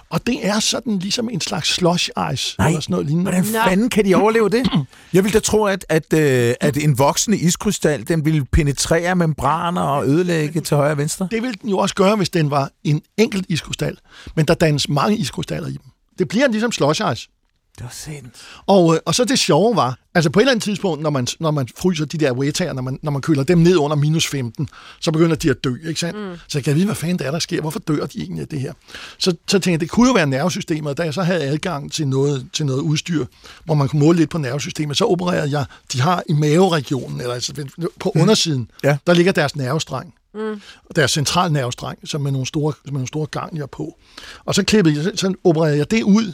[SPEAKER 4] Og det er sådan ligesom en slags slush ice,
[SPEAKER 3] Nej,
[SPEAKER 4] eller sådan noget lignende.
[SPEAKER 3] Hvordan fanden kan de overleve det? Jeg vil da tro, at, at, øh, at en voksende iskrystal, den vil penetrere membraner og ødelægge til højre og venstre.
[SPEAKER 4] Det ville den jo også gøre, hvis den var en enkelt iskrystal. Men der dannes mange iskrystaller i dem. Det bliver ligesom slush ice.
[SPEAKER 3] Det var sent.
[SPEAKER 4] Og, øh, og så det sjove var, altså på et eller andet tidspunkt, når man, når man fryser de der wetager, når man, når man køler dem ned under minus 15, så begynder de at dø, ikke sandt? Mm. Så jeg kan vide, hvad fanden det er, der sker. Hvorfor dør de egentlig af det her? Så, så tænkte jeg, det kunne jo være nervesystemet, da jeg så havde adgang til noget, til noget udstyr, hvor man kunne måle lidt på nervesystemet, så opererede jeg, de har i maveregionen, eller altså på undersiden,
[SPEAKER 3] Ja.
[SPEAKER 4] der ligger deres nervestreng. Mm. Deres central nervestreng, som med nogle store, med nogle store ganglier på. Og så klippede jeg, så opererede jeg det ud,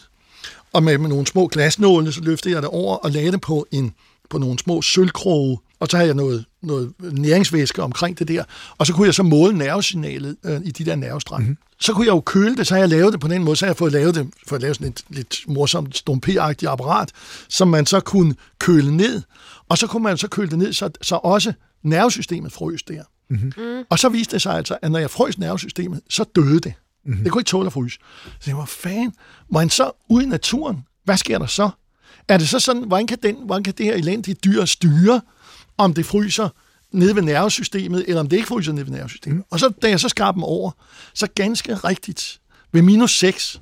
[SPEAKER 4] og med, med nogle små glasnåle, så løftede jeg det over og lagde det på, en, på nogle små sølvkroge, og så havde jeg noget, noget næringsvæske omkring det der, og så kunne jeg så måle nervesignalet øh, i de der nervestrenge. Mm-hmm. Så kunne jeg jo køle det, så har jeg lavet det på den måde, så har jeg fået lavet det, for at lave sådan et lidt morsomt stompe-agtigt apparat, som man så kunne køle ned, og så kunne man så køle det ned, så, så også nervesystemet frøs der. Mm-hmm. Og så viste det sig altså, at når jeg frøs nervesystemet, så døde det. Mm-hmm. Det kunne ikke tåle at fryse. Så jeg var fan. Var han så ude i naturen? Hvad sker der så? Er det så sådan, hvordan kan, den, hvordan kan det her elendige dyr styre, om det fryser nede ved nervesystemet, eller om det ikke fryser nede ved nervesystemet? Mm. Og så, da jeg så skar dem over, så ganske rigtigt, ved minus 6,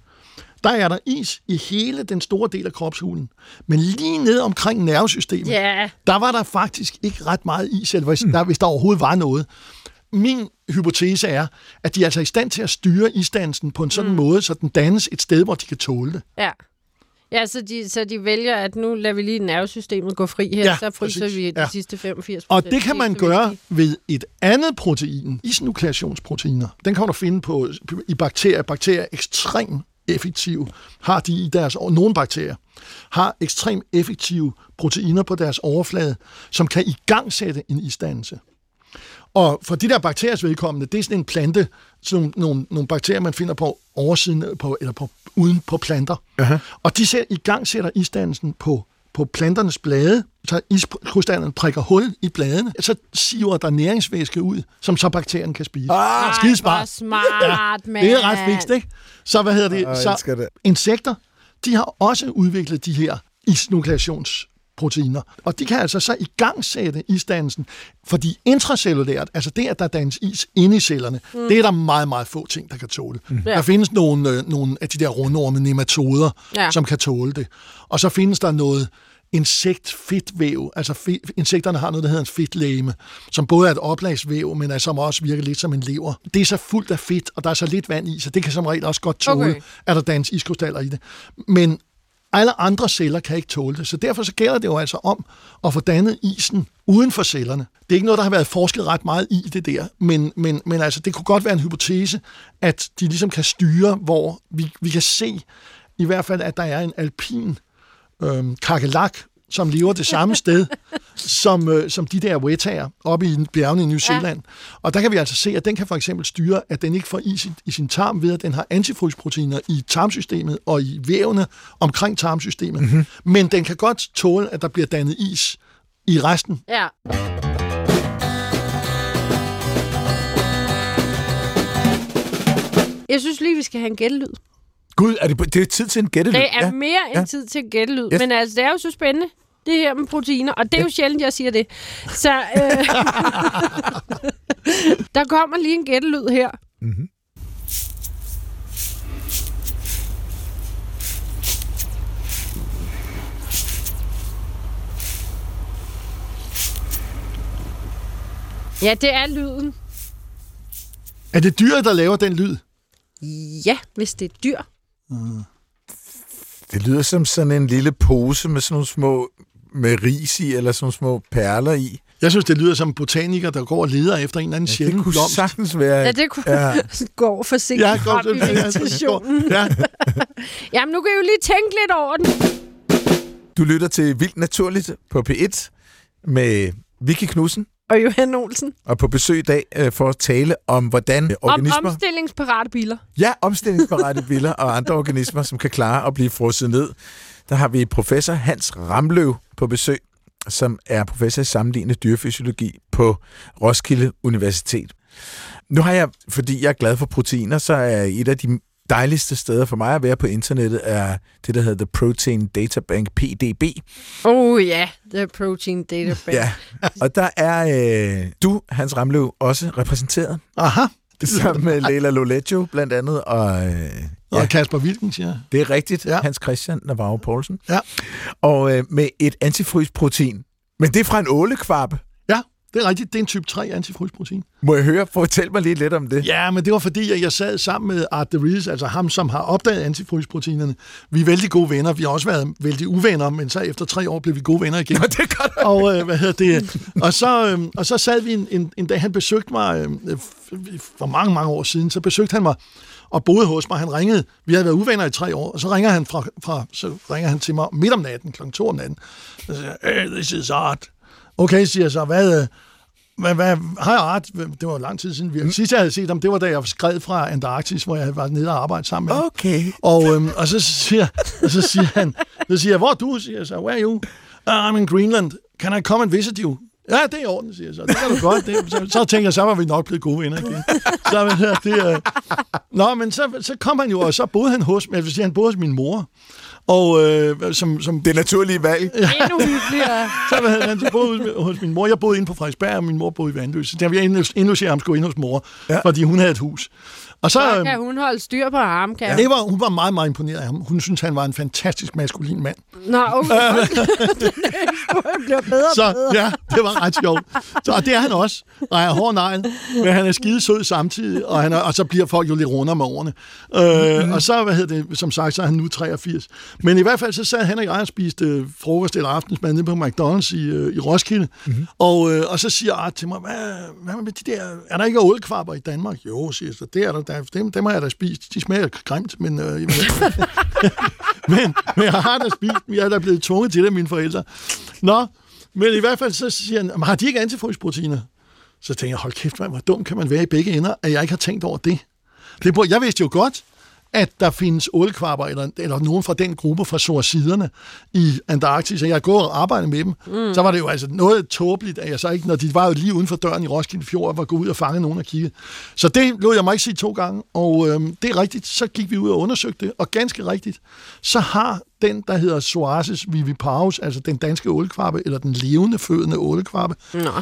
[SPEAKER 4] der er der is i hele den store del af kropshulen. Men lige nede omkring nervesystemet,
[SPEAKER 2] Ja.
[SPEAKER 4] der var der faktisk ikke ret meget is, eller hvis, der, hvis der overhovedet var noget. Min hypotese er, at de er altså i stand til at styre isdannelsen på en sådan mm. måde, så den dannes et sted, hvor de kan tåle det.
[SPEAKER 2] Ja. Ja, så de, så de vælger, at nu lader vi lige nervesystemet gå fri her,
[SPEAKER 4] Ja,
[SPEAKER 2] så fryser
[SPEAKER 4] præcis.
[SPEAKER 2] vi de
[SPEAKER 4] Ja.
[SPEAKER 2] sidste 85
[SPEAKER 4] Og det kan man gøre ved et andet protein, isnukleationsproteiner. Den kan du finde på, i bakterier. Bakterier er ekstremt effektive. Har de i deres, nogle bakterier har ekstremt effektive proteiner på deres overflade, som kan igangsætte en isdannelse. Og for de der bakteriers vedkommende, det er sådan en plante, sådan nogle, nogle, bakterier, man finder på oversiden, på, eller på, uden på planter.
[SPEAKER 3] Aha.
[SPEAKER 4] Og de sæt, i gang sætter isdannelsen på, på planternes blade, så iskrystallen prikker hul i bladene, så siver der næringsvæske ud, som så bakterien kan spise.
[SPEAKER 3] Ah,
[SPEAKER 4] Skidesmart.
[SPEAKER 2] smart, ja.
[SPEAKER 4] Det er ret fikst, ikke? Så hvad hedder det? så
[SPEAKER 3] det.
[SPEAKER 4] insekter, de har også udviklet de her isnukleationsproteiner. Og de kan altså så i gang sætte isdannelsen, fordi intracellulært, altså det, at der dannes is inde i cellerne, mm. det er der meget, meget få ting, der kan tåle. Mm.
[SPEAKER 2] Ja.
[SPEAKER 4] Der findes nogle, øh, nogle af de der rundorme nematoder,
[SPEAKER 2] Ja.
[SPEAKER 4] som kan tåle det. Og så findes der noget insektfedtvæv. Altså fe, insekterne har noget, der hedder en fedtlæme, som både er et oplagsvæv, men altså, som også virker lidt som en lever. Det er så fuldt af fedt, og der er så lidt vand i, så det kan som regel også godt tåle,
[SPEAKER 2] okay.
[SPEAKER 4] at der dannes iskrystaller i det. Men alle andre celler kan ikke tåle det, så derfor så gælder det jo altså om at få dannet isen uden for cellerne. Det er ikke noget, der har været forsket ret meget i det der, men, men, men altså, det kunne godt være en hypotese, at de ligesom kan styre, hvor vi, vi kan se i hvert fald, at der er en alpin øhm, kakelak, som lever det samme sted, som, øh, som de der wetager oppe i bjergene i New Zealand. Ja. Og der kan vi altså se, at den kan for eksempel styre, at den ikke får is i, i sin tarm ved, at den har antifrysproteiner i tarmsystemet og i vævene omkring tarmsystemet. Mm-hmm. Men den kan godt tåle, at der bliver dannet is i resten.
[SPEAKER 2] Ja. Jeg synes lige, vi skal have en gættelyd.
[SPEAKER 3] Gud, er det, det er tid til en gættelyd?
[SPEAKER 2] Det er
[SPEAKER 3] ja.
[SPEAKER 2] mere end
[SPEAKER 3] ja.
[SPEAKER 2] tid til en gættelyd.
[SPEAKER 3] Yes.
[SPEAKER 2] Men altså, det er jo så spændende, det her med proteiner. Og det er jo sjældent, jeg siger det. Så øh, der kommer lige en gættelyd her.
[SPEAKER 3] Mhm.
[SPEAKER 2] Ja, det er lyden.
[SPEAKER 4] Er det dyret, der laver den lyd?
[SPEAKER 2] Ja, hvis det er dyr.
[SPEAKER 3] Det lyder som sådan en lille pose med sådan nogle små med ris i, eller sådan nogle små perler i.
[SPEAKER 4] Jeg synes, det lyder som botaniker, der går og leder efter en eller anden
[SPEAKER 3] Det
[SPEAKER 4] sjælden
[SPEAKER 3] kunne
[SPEAKER 4] blomst.
[SPEAKER 3] sagtens være...
[SPEAKER 2] Ja, det kunne
[SPEAKER 3] Ja.
[SPEAKER 2] ja. gå forsigtigt
[SPEAKER 4] Ja,
[SPEAKER 2] ja, frem
[SPEAKER 4] godt,
[SPEAKER 2] i
[SPEAKER 4] ja, ja,
[SPEAKER 2] vegetationen.
[SPEAKER 4] Ja,
[SPEAKER 2] Jamen, nu kan I jo lige tænke lidt over den.
[SPEAKER 3] Du lytter til Vildt Naturligt på P1 med Vicky Knudsen,
[SPEAKER 2] Og Johan Olsen.
[SPEAKER 3] og på besøg i dag øh, for at tale om, hvordan øh,
[SPEAKER 2] Om
[SPEAKER 3] organismer...
[SPEAKER 2] omstillingsparate biler.
[SPEAKER 3] Ja, omstillingsparate biler og andre organismer, som kan klare at blive frosset ned. Der har vi professor Hans Ramløv på besøg, som er professor i sammenlignende dyrefysiologi på Roskilde Universitet. Nu har jeg, fordi jeg er glad for proteiner, så er et af de dejligste steder for mig at være på internettet, er det, der hedder The Protein Data Bank, PDB.
[SPEAKER 2] Oh ja, The Protein Data Bank.
[SPEAKER 3] Ja, og der er øh, du, Hans Ramløv, også repræsenteret,
[SPEAKER 4] aha.
[SPEAKER 3] sammen med Leila Loleggio blandt andet, og øh,
[SPEAKER 4] Og
[SPEAKER 3] ja,
[SPEAKER 4] Kasper Wilkens, ja.
[SPEAKER 3] det er rigtigt,
[SPEAKER 4] Ja.
[SPEAKER 3] Hans Christian Navarro Poulsen.
[SPEAKER 4] Ja.
[SPEAKER 3] Og øh, med et antifrysprotein. Men det er fra en ålekvabbe.
[SPEAKER 4] Det er rigtigt. Det er en type 3 antifrysprotein.
[SPEAKER 3] Må jeg høre? Fortæl mig lige lidt om det.
[SPEAKER 4] Ja, men det var fordi, at jeg sad sammen med Art de Ries, altså ham, som har opdaget antifrysproteinerne. Vi er vældig gode venner. Vi har også været vældig uvenner, men så efter tre år blev vi gode venner igen.
[SPEAKER 3] Nå, det er godt.
[SPEAKER 4] og øh, hvad hedder det? Og så, øh, og så sad vi en, en, en dag, han besøgte mig øh, for mange, mange år siden, så besøgte han mig og boede hos mig. Han ringede, vi havde været uvenner i tre år, og så ringer han, fra, fra, så ringer han til mig midt om natten, klokken to om natten, og så siger, hey, this is art. Okay, siger jeg så, hvad, øh, hvad, hvad, hej Art, det var lang tid siden. Vi, sidst jeg havde set ham, det var da jeg skred fra Antarktis, hvor jeg var nede og arbejde sammen med ham.
[SPEAKER 3] Okay.
[SPEAKER 4] Og, øhm, og, så siger, og så siger han, så siger jeg, hvor er du? Siger jeg så, where are you? Uh, I'm in Greenland. Can I come and visit you? Ja, det er i orden, siger jeg så. Det kan du godt. Det, så, så tænker jeg, så var vi nok blevet gode venner igen. Så, men, det, øh, nå, men så, så kom han jo, og så boede han hos, jeg vil sige, han boede hos min mor. Og øh, som, som
[SPEAKER 3] Det naturlige valg.
[SPEAKER 2] Endnu hyggeligere.
[SPEAKER 4] så hvad hedder han, boede hos, hos min mor. Jeg boede inde på Frederiksberg, og min mor boede i Vandløse. Så ville jeg indlogere ham skulle ind hos mor. Ja. fordi hun havde et hus. Og så,
[SPEAKER 2] Så
[SPEAKER 4] øhm,
[SPEAKER 2] kan hun holde styr på ham, kan
[SPEAKER 4] det var, hun var meget, meget imponeret af ham. Hun synes, han var en fantastisk maskulin mand.
[SPEAKER 2] Nå, okay. det bliver bedre og
[SPEAKER 4] Så
[SPEAKER 2] bedre.
[SPEAKER 4] ja, det var ret sjovt. Så, og det er han også. Og er hård negl, men han er skide sød samtidig, og, han er, og så bliver folk jo lidt rundere med årene. Øh. Og så, hvad hedder det, som sagt, så er han nu 83. Men i hvert fald, så sad han og jeg og spiste øh, frokost eller aftensmad nede på McDonald's i, øh, i Roskilde.
[SPEAKER 3] Mhm.
[SPEAKER 4] Mm-hmm. Og, øh, og så siger Art til mig, hvad, hvad med de der, er der ikke ålkvabber i Danmark? Jo, siger jeg så, det er der, der dem, dem har jeg da spist. De smager grimt, men, øh, men, men jeg har da spist dem. Jeg er da blevet tvunget til det af mine forældre. Nå, men i hvert fald så siger han, har de ikke antifrysproteiner? Så tænker jeg, hold kæft, man, hvor dum kan man være i begge ender, at jeg ikke har tænkt over det. det burde- jeg vidste jo godt, at der findes ålkvabber, eller, eller nogen fra den gruppe fra Sorsiderne i Antarktis, og jeg går og arbejder med dem, mm. så var det jo altså noget tåbeligt, at jeg så ikke, når de var jo lige uden for døren i Roskilde Fjord, var gået ud og fange nogen og kigge. Så det lå jeg mig ikke sige to gange, og øhm, det er rigtigt, så gik vi ud og undersøgte det, og ganske rigtigt, så har den, der hedder Soasis viviparus, altså den danske ålkvabbe, eller den levende fødende ålkvabbe,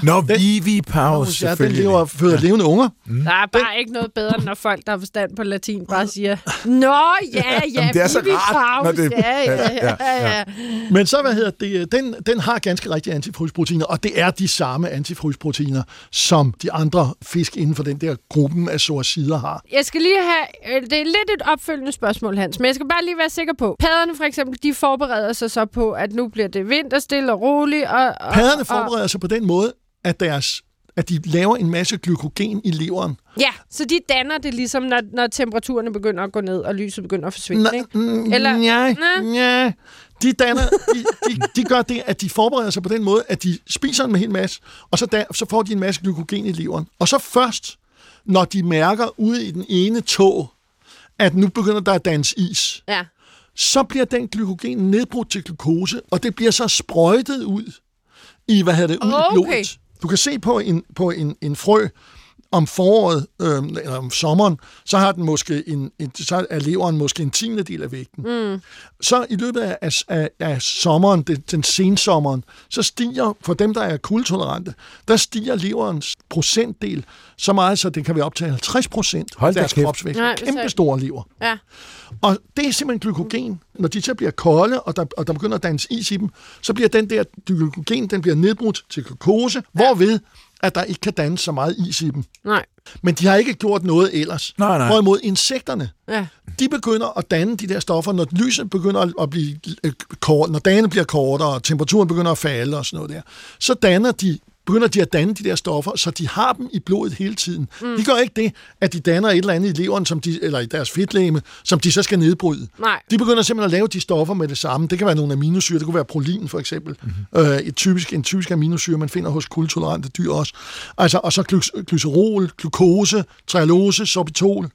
[SPEAKER 3] Nå, Vivi Pause,
[SPEAKER 4] ja, den lever føder ja. levende unger.
[SPEAKER 2] Der er bare ikke noget bedre, når folk, der har forstand på latin, bare siger, Nå, ja, ja,
[SPEAKER 3] Jamen, det er så
[SPEAKER 2] vi
[SPEAKER 3] rart, når det-
[SPEAKER 2] Ja, ja, ja, ja, ja.
[SPEAKER 4] Men så, hvad hedder det, den, den har ganske rigtige antifrysproteiner, og det er de samme antifrysproteiner, som de andre fisk inden for den der gruppen af sorsider har.
[SPEAKER 2] Jeg skal lige have, øh, det er lidt et opfølgende spørgsmål, Hans, men jeg skal bare lige være sikker på. Padderne for eksempel, de forbereder sig så på, at nu bliver det vinterstille og roligt. Og, og,
[SPEAKER 4] Padderne
[SPEAKER 2] og,
[SPEAKER 4] forbereder sig på den måde, at, deres, at de laver en masse glykogen i leveren.
[SPEAKER 2] Ja, så de danner det ligesom, når, når temperaturerne begynder at gå ned, og lyset begynder at forsvinde, ikke?
[SPEAKER 4] mm,
[SPEAKER 2] Eller-
[SPEAKER 4] nej,
[SPEAKER 2] Nå.
[SPEAKER 4] nej. De, danner, de, de, de gør det, at de forbereder sig på den måde, at de spiser en hel masse, og så, da, så får de en masse glykogen i leveren. Og så først, når de mærker ude i den ene tog, at nu begynder der at dannes is,
[SPEAKER 2] Ja.
[SPEAKER 4] Så bliver den glykogen nedbrudt til glukose, og det bliver så sprøjtet ud i, hvad hedder det, ud
[SPEAKER 2] Okay.
[SPEAKER 4] i blodet. Du kan se på en, på en, en frø om foråret, øh, eller om sommeren, så har den måske en, en så er leveren måske en tiende del af vægten. Mm. Så i løbet af, af, af, af sommeren, den, den sensommeren, så stiger, for dem, der er kuldetolerante, der stiger leverens procentdel så meget, så det kan være op til 50 procent af deres
[SPEAKER 3] kæft.
[SPEAKER 4] kropsvægt.
[SPEAKER 2] Nej, det
[SPEAKER 4] Kæmpe store lever.
[SPEAKER 2] Ja.
[SPEAKER 4] Og det er simpelthen glykogen. Når de så bliver kolde, og der, og der begynder at dannes is i dem, så bliver den der glykogen, den bliver nedbrudt til glukose, ja. hvorved at der ikke kan dannes så meget is i dem.
[SPEAKER 2] Nej.
[SPEAKER 4] Men de har ikke gjort noget ellers.
[SPEAKER 3] Nej, nej.
[SPEAKER 4] Hvorimod insekterne,
[SPEAKER 2] Ja.
[SPEAKER 4] de begynder at danne de der stoffer, når lyset begynder at- at blive øh, kort, når dagene bliver kortere, og temperaturen begynder at falde og sådan noget der. Så danner de begynder de at danne de der stoffer, så de har dem i blodet hele tiden. Mm. De gør ikke det, at de danner et eller andet i leveren, som de, eller i deres fedtlæme, som de så skal nedbryde.
[SPEAKER 2] Nej.
[SPEAKER 4] De begynder simpelthen at lave de stoffer med det samme. Det kan være nogle aminosyre, det kunne være prolin for eksempel. Mm-hmm. Øh, et typisk, en typisk aminosyre, man finder hos kultolerante dyr også. Altså, og så gly- glycerol, glukose, trealose, sorbitol.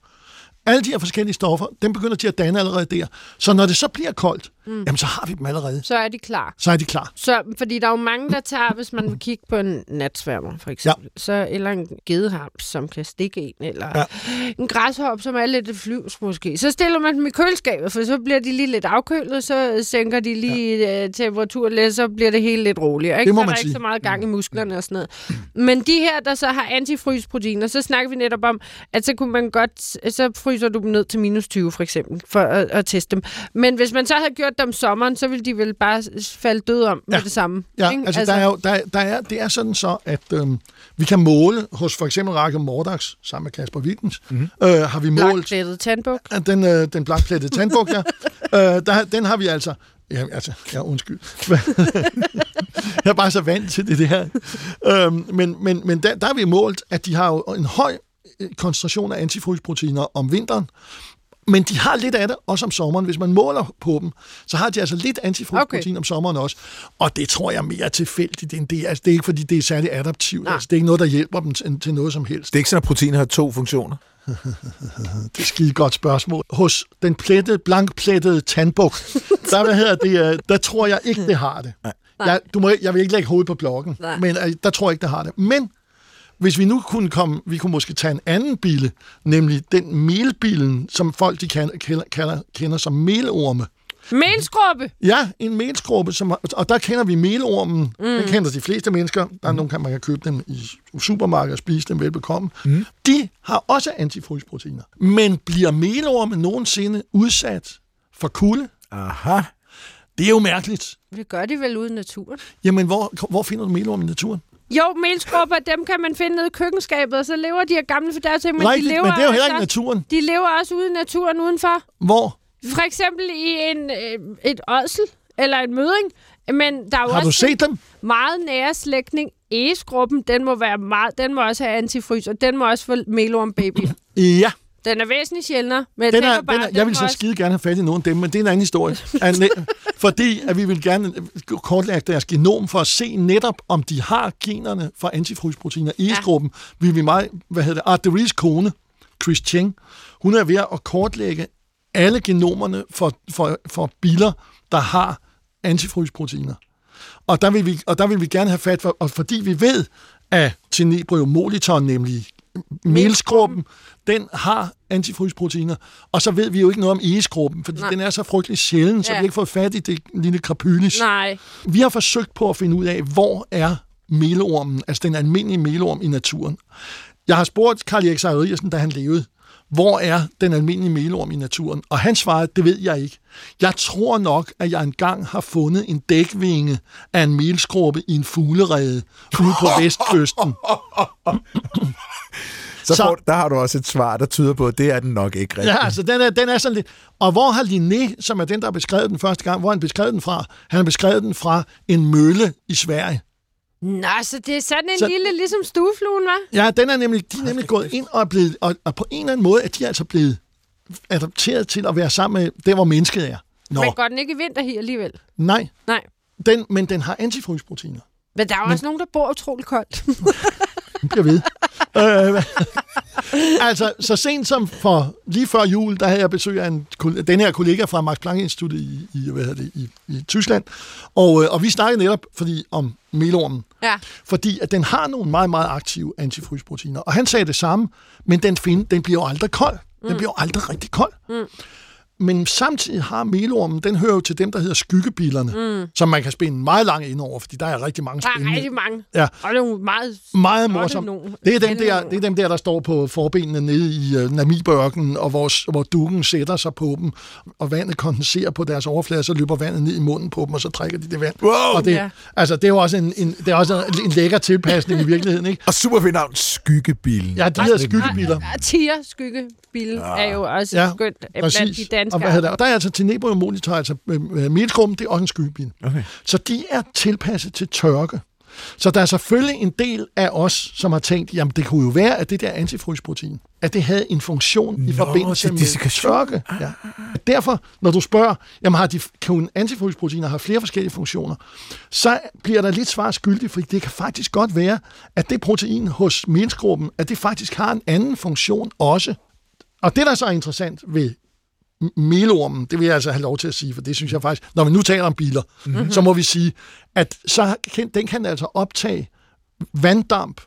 [SPEAKER 4] Alle de her forskellige stoffer, dem begynder de at danne allerede der. Så når det så bliver koldt, mm. jamen så har vi dem allerede.
[SPEAKER 2] Så er de klar.
[SPEAKER 4] Så er de klar.
[SPEAKER 2] Så, fordi der er jo mange, der tager, hvis man vil kigge på en natsværmer, for eksempel, ja. så, eller en gedehams, som kan stikke en, eller ja. en græshop, som er lidt flyvs måske, så stiller man dem i køleskabet, for så bliver de lige lidt afkølet, så sænker de lige ja. temperaturen lidt, så bliver det hele lidt roligere. Ikke?
[SPEAKER 4] Det må
[SPEAKER 2] så er
[SPEAKER 4] man
[SPEAKER 2] der
[SPEAKER 4] sige.
[SPEAKER 2] ikke så meget gang i musklerne og sådan noget. Men de her, der så har antifrysproteiner, så snakker vi netop om, at så kunne man godt, så fryser du dem ned til minus 20 for eksempel, for at, at teste dem. Men hvis man så havde gjort det om sommeren, så ville de vel bare falde døde om med
[SPEAKER 4] Ja.
[SPEAKER 2] det samme.
[SPEAKER 4] Ja,
[SPEAKER 2] ikke?
[SPEAKER 4] altså, altså der er jo, der, der er, det er sådan så, at øhm, vi kan måle hos for eksempel Rakke Mordax, sammen med Kasper Wittens, mm-hmm. øh, har vi målt
[SPEAKER 2] Blankplettet tandbuk.
[SPEAKER 4] den, øh, den blankplettede tandbuk, ja, øh, der, den har vi altså, ja, altså, ja, undskyld. jeg er bare så vant til det, det her. Øhm, men men, men der, der har vi målt, at de har jo en høj koncentration af antifrysproteiner om vinteren, men de har lidt af det også om sommeren. Hvis man måler på dem, så har de altså lidt antifrysprotein okay. om sommeren også. Og det tror jeg er mere tilfældigt end det. Altså, det er ikke, fordi det er særlig adaptivt.
[SPEAKER 2] Nej.
[SPEAKER 4] Altså, det er ikke noget, der hjælper dem til, til noget som helst.
[SPEAKER 3] Det er ikke sådan, at proteiner har to funktioner.
[SPEAKER 4] Det er skide godt spørgsmål. Hos den plettede, blankplettede tandbuk, der, hvad hedder det, øh, der tror jeg ikke, det har det. Jeg, du må, jeg vil ikke lægge hovedet på blokken,
[SPEAKER 2] Nej.
[SPEAKER 4] men øh, der tror jeg ikke, det har det. Men hvis vi nu kunne komme, vi kunne måske tage en anden bille, nemlig den melbilen, som folk de kan, kender, kender, kender som melorme.
[SPEAKER 2] Melskrubbe!
[SPEAKER 4] Ja, en melskruppe, som, og der kender vi melormen. Mm. Den kender de fleste mennesker. Der er nogle, kan man kan købe dem i supermarkedet og spise dem velbekomme. Mm. De har også antifrysproteiner. Men bliver melormen nogensinde udsat for kulde?
[SPEAKER 3] Aha.
[SPEAKER 4] Det er jo mærkeligt.
[SPEAKER 2] Det gør de vel ude i naturen.
[SPEAKER 4] Jamen, hvor, hvor finder du melormen i naturen?
[SPEAKER 2] Jo, melskrubber, dem kan man finde nede i køkkenskabet, og så lever de af gamle fordærvting, men
[SPEAKER 4] Rigtigt,
[SPEAKER 2] de lever
[SPEAKER 4] men det er jo heller ikke
[SPEAKER 2] altså-
[SPEAKER 4] naturen.
[SPEAKER 2] De lever også ude i naturen udenfor.
[SPEAKER 4] Hvor?
[SPEAKER 2] For eksempel i en, øh, et ådsel eller en møding. Men der er jo
[SPEAKER 4] Har du
[SPEAKER 2] også
[SPEAKER 4] set dem?
[SPEAKER 2] meget nære slægtning. Egeskruppen, den må, være meget, den må også have antifrys, og den må også få melorm baby.
[SPEAKER 4] Ja,
[SPEAKER 2] Den er væsentligt sjældnere, men jeg
[SPEAKER 4] den er,
[SPEAKER 2] bare,
[SPEAKER 4] den er, jeg vil så
[SPEAKER 2] også-
[SPEAKER 4] skide gerne have fat i nogle af dem, men det er en anden historie. Fordi at vi vil gerne kortlægge deres genom for at se netop, om de har generne for antifrysproteiner i gruppen. Vi vil meget, hvad hedder det, Arteries kone, Chris Cheng, hun er ved at kortlægge alle genomerne for, for, for biler, der har antifrysproteiner. Og der vil vi, og der vil vi gerne have fat for, og fordi vi ved, at tenebrio molitor, nemlig melsgruppen, den har antifrysproteiner. Og så ved vi jo ikke noget om egeskruppen, fordi
[SPEAKER 2] Nej.
[SPEAKER 4] den er så frygtelig sjælden, så
[SPEAKER 2] Ja.
[SPEAKER 4] vi har ikke fået fat i det lille krapylis.
[SPEAKER 2] Nej.
[SPEAKER 4] Vi har forsøgt på at finde ud af, hvor er melormen, altså den almindelige melorm i naturen. Jeg har spurgt Karl Erik Zachariasen, da han levede, hvor er den almindelige melorm i naturen? Og han svarede, det ved jeg ikke. Jeg tror nok, at jeg engang har fundet en dækvinge af en melskruppe i en fuglerede ude på vestkysten.
[SPEAKER 3] Så,
[SPEAKER 4] Så-
[SPEAKER 3] får, der har du også et svar, der tyder på, at det er den nok ikke rigtigt.
[SPEAKER 4] Ja, altså den er, den er sådan lidt... Og hvor har Linné, som er den, der har beskrevet den første gang, hvor han beskrevet den fra? Han har beskrevet den fra en mølle i Sverige.
[SPEAKER 2] Nå, så det er sådan en
[SPEAKER 4] Så-
[SPEAKER 2] lille, ligesom stuefluen, var?
[SPEAKER 4] Ja, den er nemlig, de er nemlig gået ind og er blevet, og, og på en eller anden måde er de altså blevet adapteret til at være sammen med der, hvor mennesket er. Nå,
[SPEAKER 2] Men går den ikke i vinter her alligevel?
[SPEAKER 4] nej,
[SPEAKER 2] Nej.
[SPEAKER 4] den, men den har antifrysproteiner.
[SPEAKER 2] Men der er jo også nogen, der bor utrolig koldt.
[SPEAKER 4] Bliver ved. øh, altså, så sent som for lige før jul, der havde jeg besøg af en, den her kollega fra Max Planck Institut i, i, hvad hedder det, i, i Tyskland, og, øh, og vi snakkede netop fordi, om melormen,
[SPEAKER 2] ja.
[SPEAKER 4] fordi at den har nogle meget, meget aktive antifrysproteiner. Og han sagde det samme, men den, find, den bliver jo aldrig kold. Den mm. bliver jo aldrig rigtig kold. Mm. Men samtidig har melormen, den hører jo til dem, der hedder skyggebillerne, mm. som man kan spænde meget langt ind over, fordi der er rigtig mange
[SPEAKER 2] Der er
[SPEAKER 4] spændende.
[SPEAKER 2] rigtig mange.
[SPEAKER 4] Ja.
[SPEAKER 2] Og nogle meget...
[SPEAKER 4] Meget morsomt.
[SPEAKER 2] nogle.
[SPEAKER 4] Det er, dem
[SPEAKER 2] Spændende
[SPEAKER 4] der, det er dem der, der står på forbenene nede i uh, Namibørken, og hvor, hvor dukken sætter sig på dem, og vandet kondenserer på deres overflade, så løber vandet ned i munden på dem, og så trækker de det vand.
[SPEAKER 3] Wow!
[SPEAKER 4] og det,
[SPEAKER 2] Ja.
[SPEAKER 4] altså, det er jo også en, en, det er også en, en lækker tilpasning i virkeligheden, ikke?
[SPEAKER 3] Og super fedt navn, Skyggebilen.
[SPEAKER 4] Ja, de hedder skyggebiler.
[SPEAKER 2] Ja, Tiger skyggebil er jo også
[SPEAKER 4] Ja,
[SPEAKER 2] ja, skønt øh, blandt de danske.
[SPEAKER 4] Og, hvad hedder det? og der er altså Tenebro og Molitor, altså øh, øh, Melskrum, det er også en skyggebil.
[SPEAKER 3] Okay.
[SPEAKER 4] Så de er tilpasset til tørke. Så der er selvfølgelig en del af os, som har tænkt, jamen det kunne jo være, at det der antifrysprotein, at det havde en funktion i
[SPEAKER 3] Nå,
[SPEAKER 4] forbindelse
[SPEAKER 3] til
[SPEAKER 4] med tørke. Ja. Derfor, når du spørger, jamen har de, kan antifrysproteiner have flere forskellige funktioner, så bliver der lidt svar skyldig, fordi det kan faktisk godt være, at det protein hos melsgruppen, at det faktisk har en anden funktion også. Og det, der så er interessant ved melormen, det vil jeg altså have lov til at sige, for det synes jeg faktisk, når vi nu taler om biler, mm-hmm. så må vi sige, at så kan, den kan altså optage vanddamp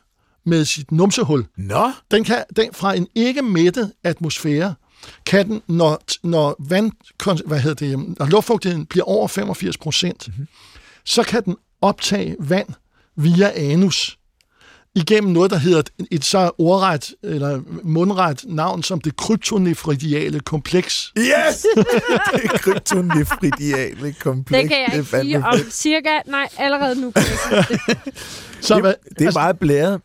[SPEAKER 4] med sit numsehul.
[SPEAKER 3] Nå,
[SPEAKER 4] Den kan den, fra en ikke mættet atmosfære, kan den, når, når, vand, hvad hedder det, når luftfugtigheden bliver over 85 procent, mm-hmm. så kan den optage vand via anus igennem noget, der hedder et, så ordret eller mundret navn som det kryptonefridiale kompleks.
[SPEAKER 3] yes! det er kryptonefridiale kompleks.
[SPEAKER 2] Det kan jeg
[SPEAKER 3] er
[SPEAKER 2] ikke sige om cirka... Nej, allerede nu sige det.
[SPEAKER 4] Så, hvad,
[SPEAKER 3] Det er altså, meget blæret.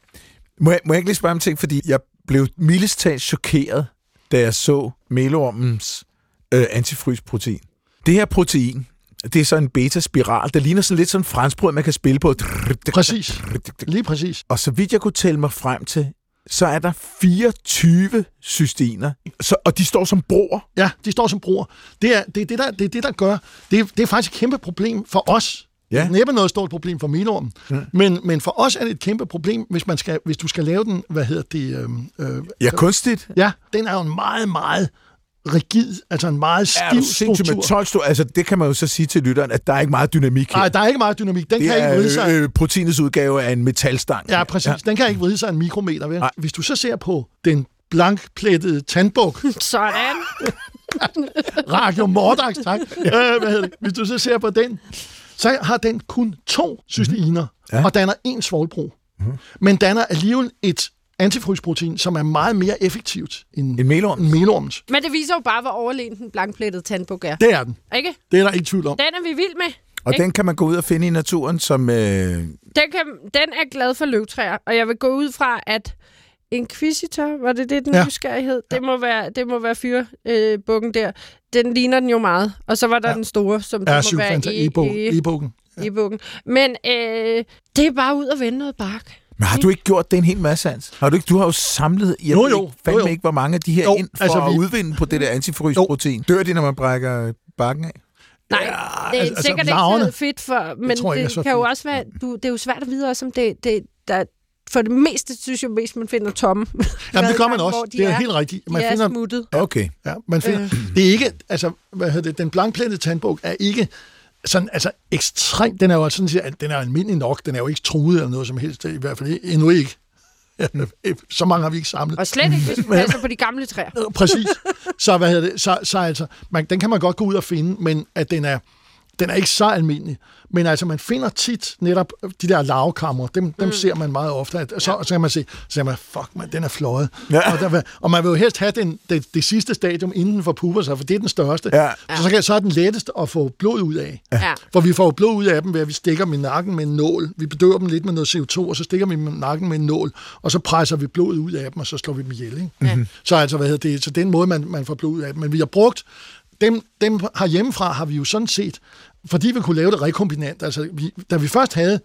[SPEAKER 3] Må jeg, må jeg ikke lige spørge om ting, fordi jeg blev mildest talt chokeret, da jeg så melormens øh, antifrysprotein. Det her protein, det er så en beta-spiral, der ligner sådan lidt sådan franskbrød, man kan spille på.
[SPEAKER 4] Præcis. Lige præcis.
[SPEAKER 3] Og så vidt jeg kunne tælle mig frem til, så er der 24 cysteiner, så, og de står som broer.
[SPEAKER 4] Ja, de står som bruger. Det er det, er det, der, det, er det, der gør... Det er, det er faktisk et kæmpe problem for os.
[SPEAKER 3] Ja.
[SPEAKER 4] Det er noget stort problem for melormen. Mm. Men, men for os er det et kæmpe problem, hvis, man skal, hvis du skal lave den, hvad hedder det... Øhm, øh,
[SPEAKER 3] Ja, kunstigt.
[SPEAKER 4] ja, den er jo en meget, meget rigid, altså en meget
[SPEAKER 3] Er
[SPEAKER 4] stiv
[SPEAKER 3] med
[SPEAKER 4] struktur.
[SPEAKER 3] 12 stu- Altså, det kan man jo så sige til lytteren, at der er ikke meget dynamik her.
[SPEAKER 4] Nej, der er ikke meget dynamik. Den
[SPEAKER 3] det
[SPEAKER 4] kan ikke vride sig.
[SPEAKER 3] er øh, proteinets udgave af en metalstang.
[SPEAKER 4] Ja, præcis. Ja. Den kan ikke vride sig en mikrometer. Vel?
[SPEAKER 3] Nej.
[SPEAKER 4] Hvis du så ser på den blankplettede tandbuk,
[SPEAKER 2] Sådan.
[SPEAKER 4] Radio Mordax, tak. øh, hvad hedder det? Hvis du så ser på den, så har den kun to cysteiner,
[SPEAKER 3] Ja.
[SPEAKER 4] ja. og danner en svovlbro. Mm. Men danner alligevel et antifrysprotein, som er meget mere effektivt end
[SPEAKER 3] En melorm.
[SPEAKER 4] en melorms.
[SPEAKER 2] Men det viser jo bare, hvor overlegen den blankplettede tandbuk er.
[SPEAKER 4] Det er den.
[SPEAKER 2] Ikke?
[SPEAKER 4] Det er der ikke tvivl om.
[SPEAKER 2] Den er vi vild med.
[SPEAKER 3] Og
[SPEAKER 2] Ikke?
[SPEAKER 3] den kan man gå ud og finde i naturen som... Øh,
[SPEAKER 2] Den, kan, den er glad for løvtræer, og jeg vil gå ud fra, at Inquisitor, var det det, den ja.
[SPEAKER 4] Ja.
[SPEAKER 2] nysgerrighed? Det må være, det må være fyrbukken øh, bukken der. Den ligner den jo meget. Og så var der ja.
[SPEAKER 4] Ja.
[SPEAKER 2] den store, som
[SPEAKER 4] Ja,
[SPEAKER 2] det må være i, i,
[SPEAKER 4] e-bogen.
[SPEAKER 2] i bukken. Men øh, det er bare ud at vende noget bark.
[SPEAKER 3] Men har du ikke gjort det en hel masse, Hans? Har du ikke? Du har jo samlet... Jeg
[SPEAKER 4] Jo, jo.
[SPEAKER 3] Ikke, fandme
[SPEAKER 4] Jo, jo.
[SPEAKER 3] ikke, hvor mange af de her
[SPEAKER 4] Jo,
[SPEAKER 3] ind for
[SPEAKER 4] altså,
[SPEAKER 3] at
[SPEAKER 4] vi-
[SPEAKER 3] udvinde på det der antifrysprotein. Dør de, når man brækker bakken af?
[SPEAKER 2] Nej, det er
[SPEAKER 4] altså,
[SPEAKER 2] altså, sikkert
[SPEAKER 4] larverne.
[SPEAKER 2] ikke så fedt for, men
[SPEAKER 4] tror jeg ikke er
[SPEAKER 2] det kan jo
[SPEAKER 4] fedt.
[SPEAKER 2] også være, du, det er jo svært at vide også, om det, det der, for det meste synes jeg mest, man finder tomme.
[SPEAKER 4] Jamen, det gør man også.
[SPEAKER 2] de
[SPEAKER 4] Det er helt rigtigt.
[SPEAKER 2] De
[SPEAKER 4] Man
[SPEAKER 2] er
[SPEAKER 4] finder,
[SPEAKER 2] smuttet.
[SPEAKER 3] Okay.
[SPEAKER 4] ja, man finder, det er ikke, altså, hvad hedder det, den blankplettede tandbog er ikke sådan, altså ekstrem, den er jo sådan, set- den er almindelig nok, den er jo ikke truet eller noget som helst, i hvert fald endnu ikke. Så mange har vi ikke samlet.
[SPEAKER 2] Og slet ikke, hvis man passer på de gamle træer.
[SPEAKER 4] Præcis. Så, hvad hedder det? Så, så altså, man, den kan man godt gå ud og finde, men at den er, den er ikke så almindelig. Men altså, man finder tit netop de der lavkammer, dem, dem ser man meget ofte. At, så, så kan man se, så siger man, fuck man, den er fløjet.
[SPEAKER 3] Ja.
[SPEAKER 4] Og, der, og man vil jo helst have den, det, det sidste stadium, inden den forpupper sig, for det er den største.
[SPEAKER 3] Ja.
[SPEAKER 4] Så, så, kan, så er den lettest at få blod ud af.
[SPEAKER 2] Ja.
[SPEAKER 4] For vi får blod ud af dem ved, at vi stikker dem i nakken med en nål. Vi bedøver dem lidt med noget CO2, og så stikker vi dem i nakken med en nål, og så presser vi blodet ud af dem, og så slår vi dem ihjel. Ikke? Mm-hmm. Så altså, hvad hedder det? Så den måde, man, man får blod ud af dem. Men vi har brugt, dem, dem herhjemmefra har vi jo sådan set, fordi vi kunne lave det rekombinant, altså vi, da vi først havde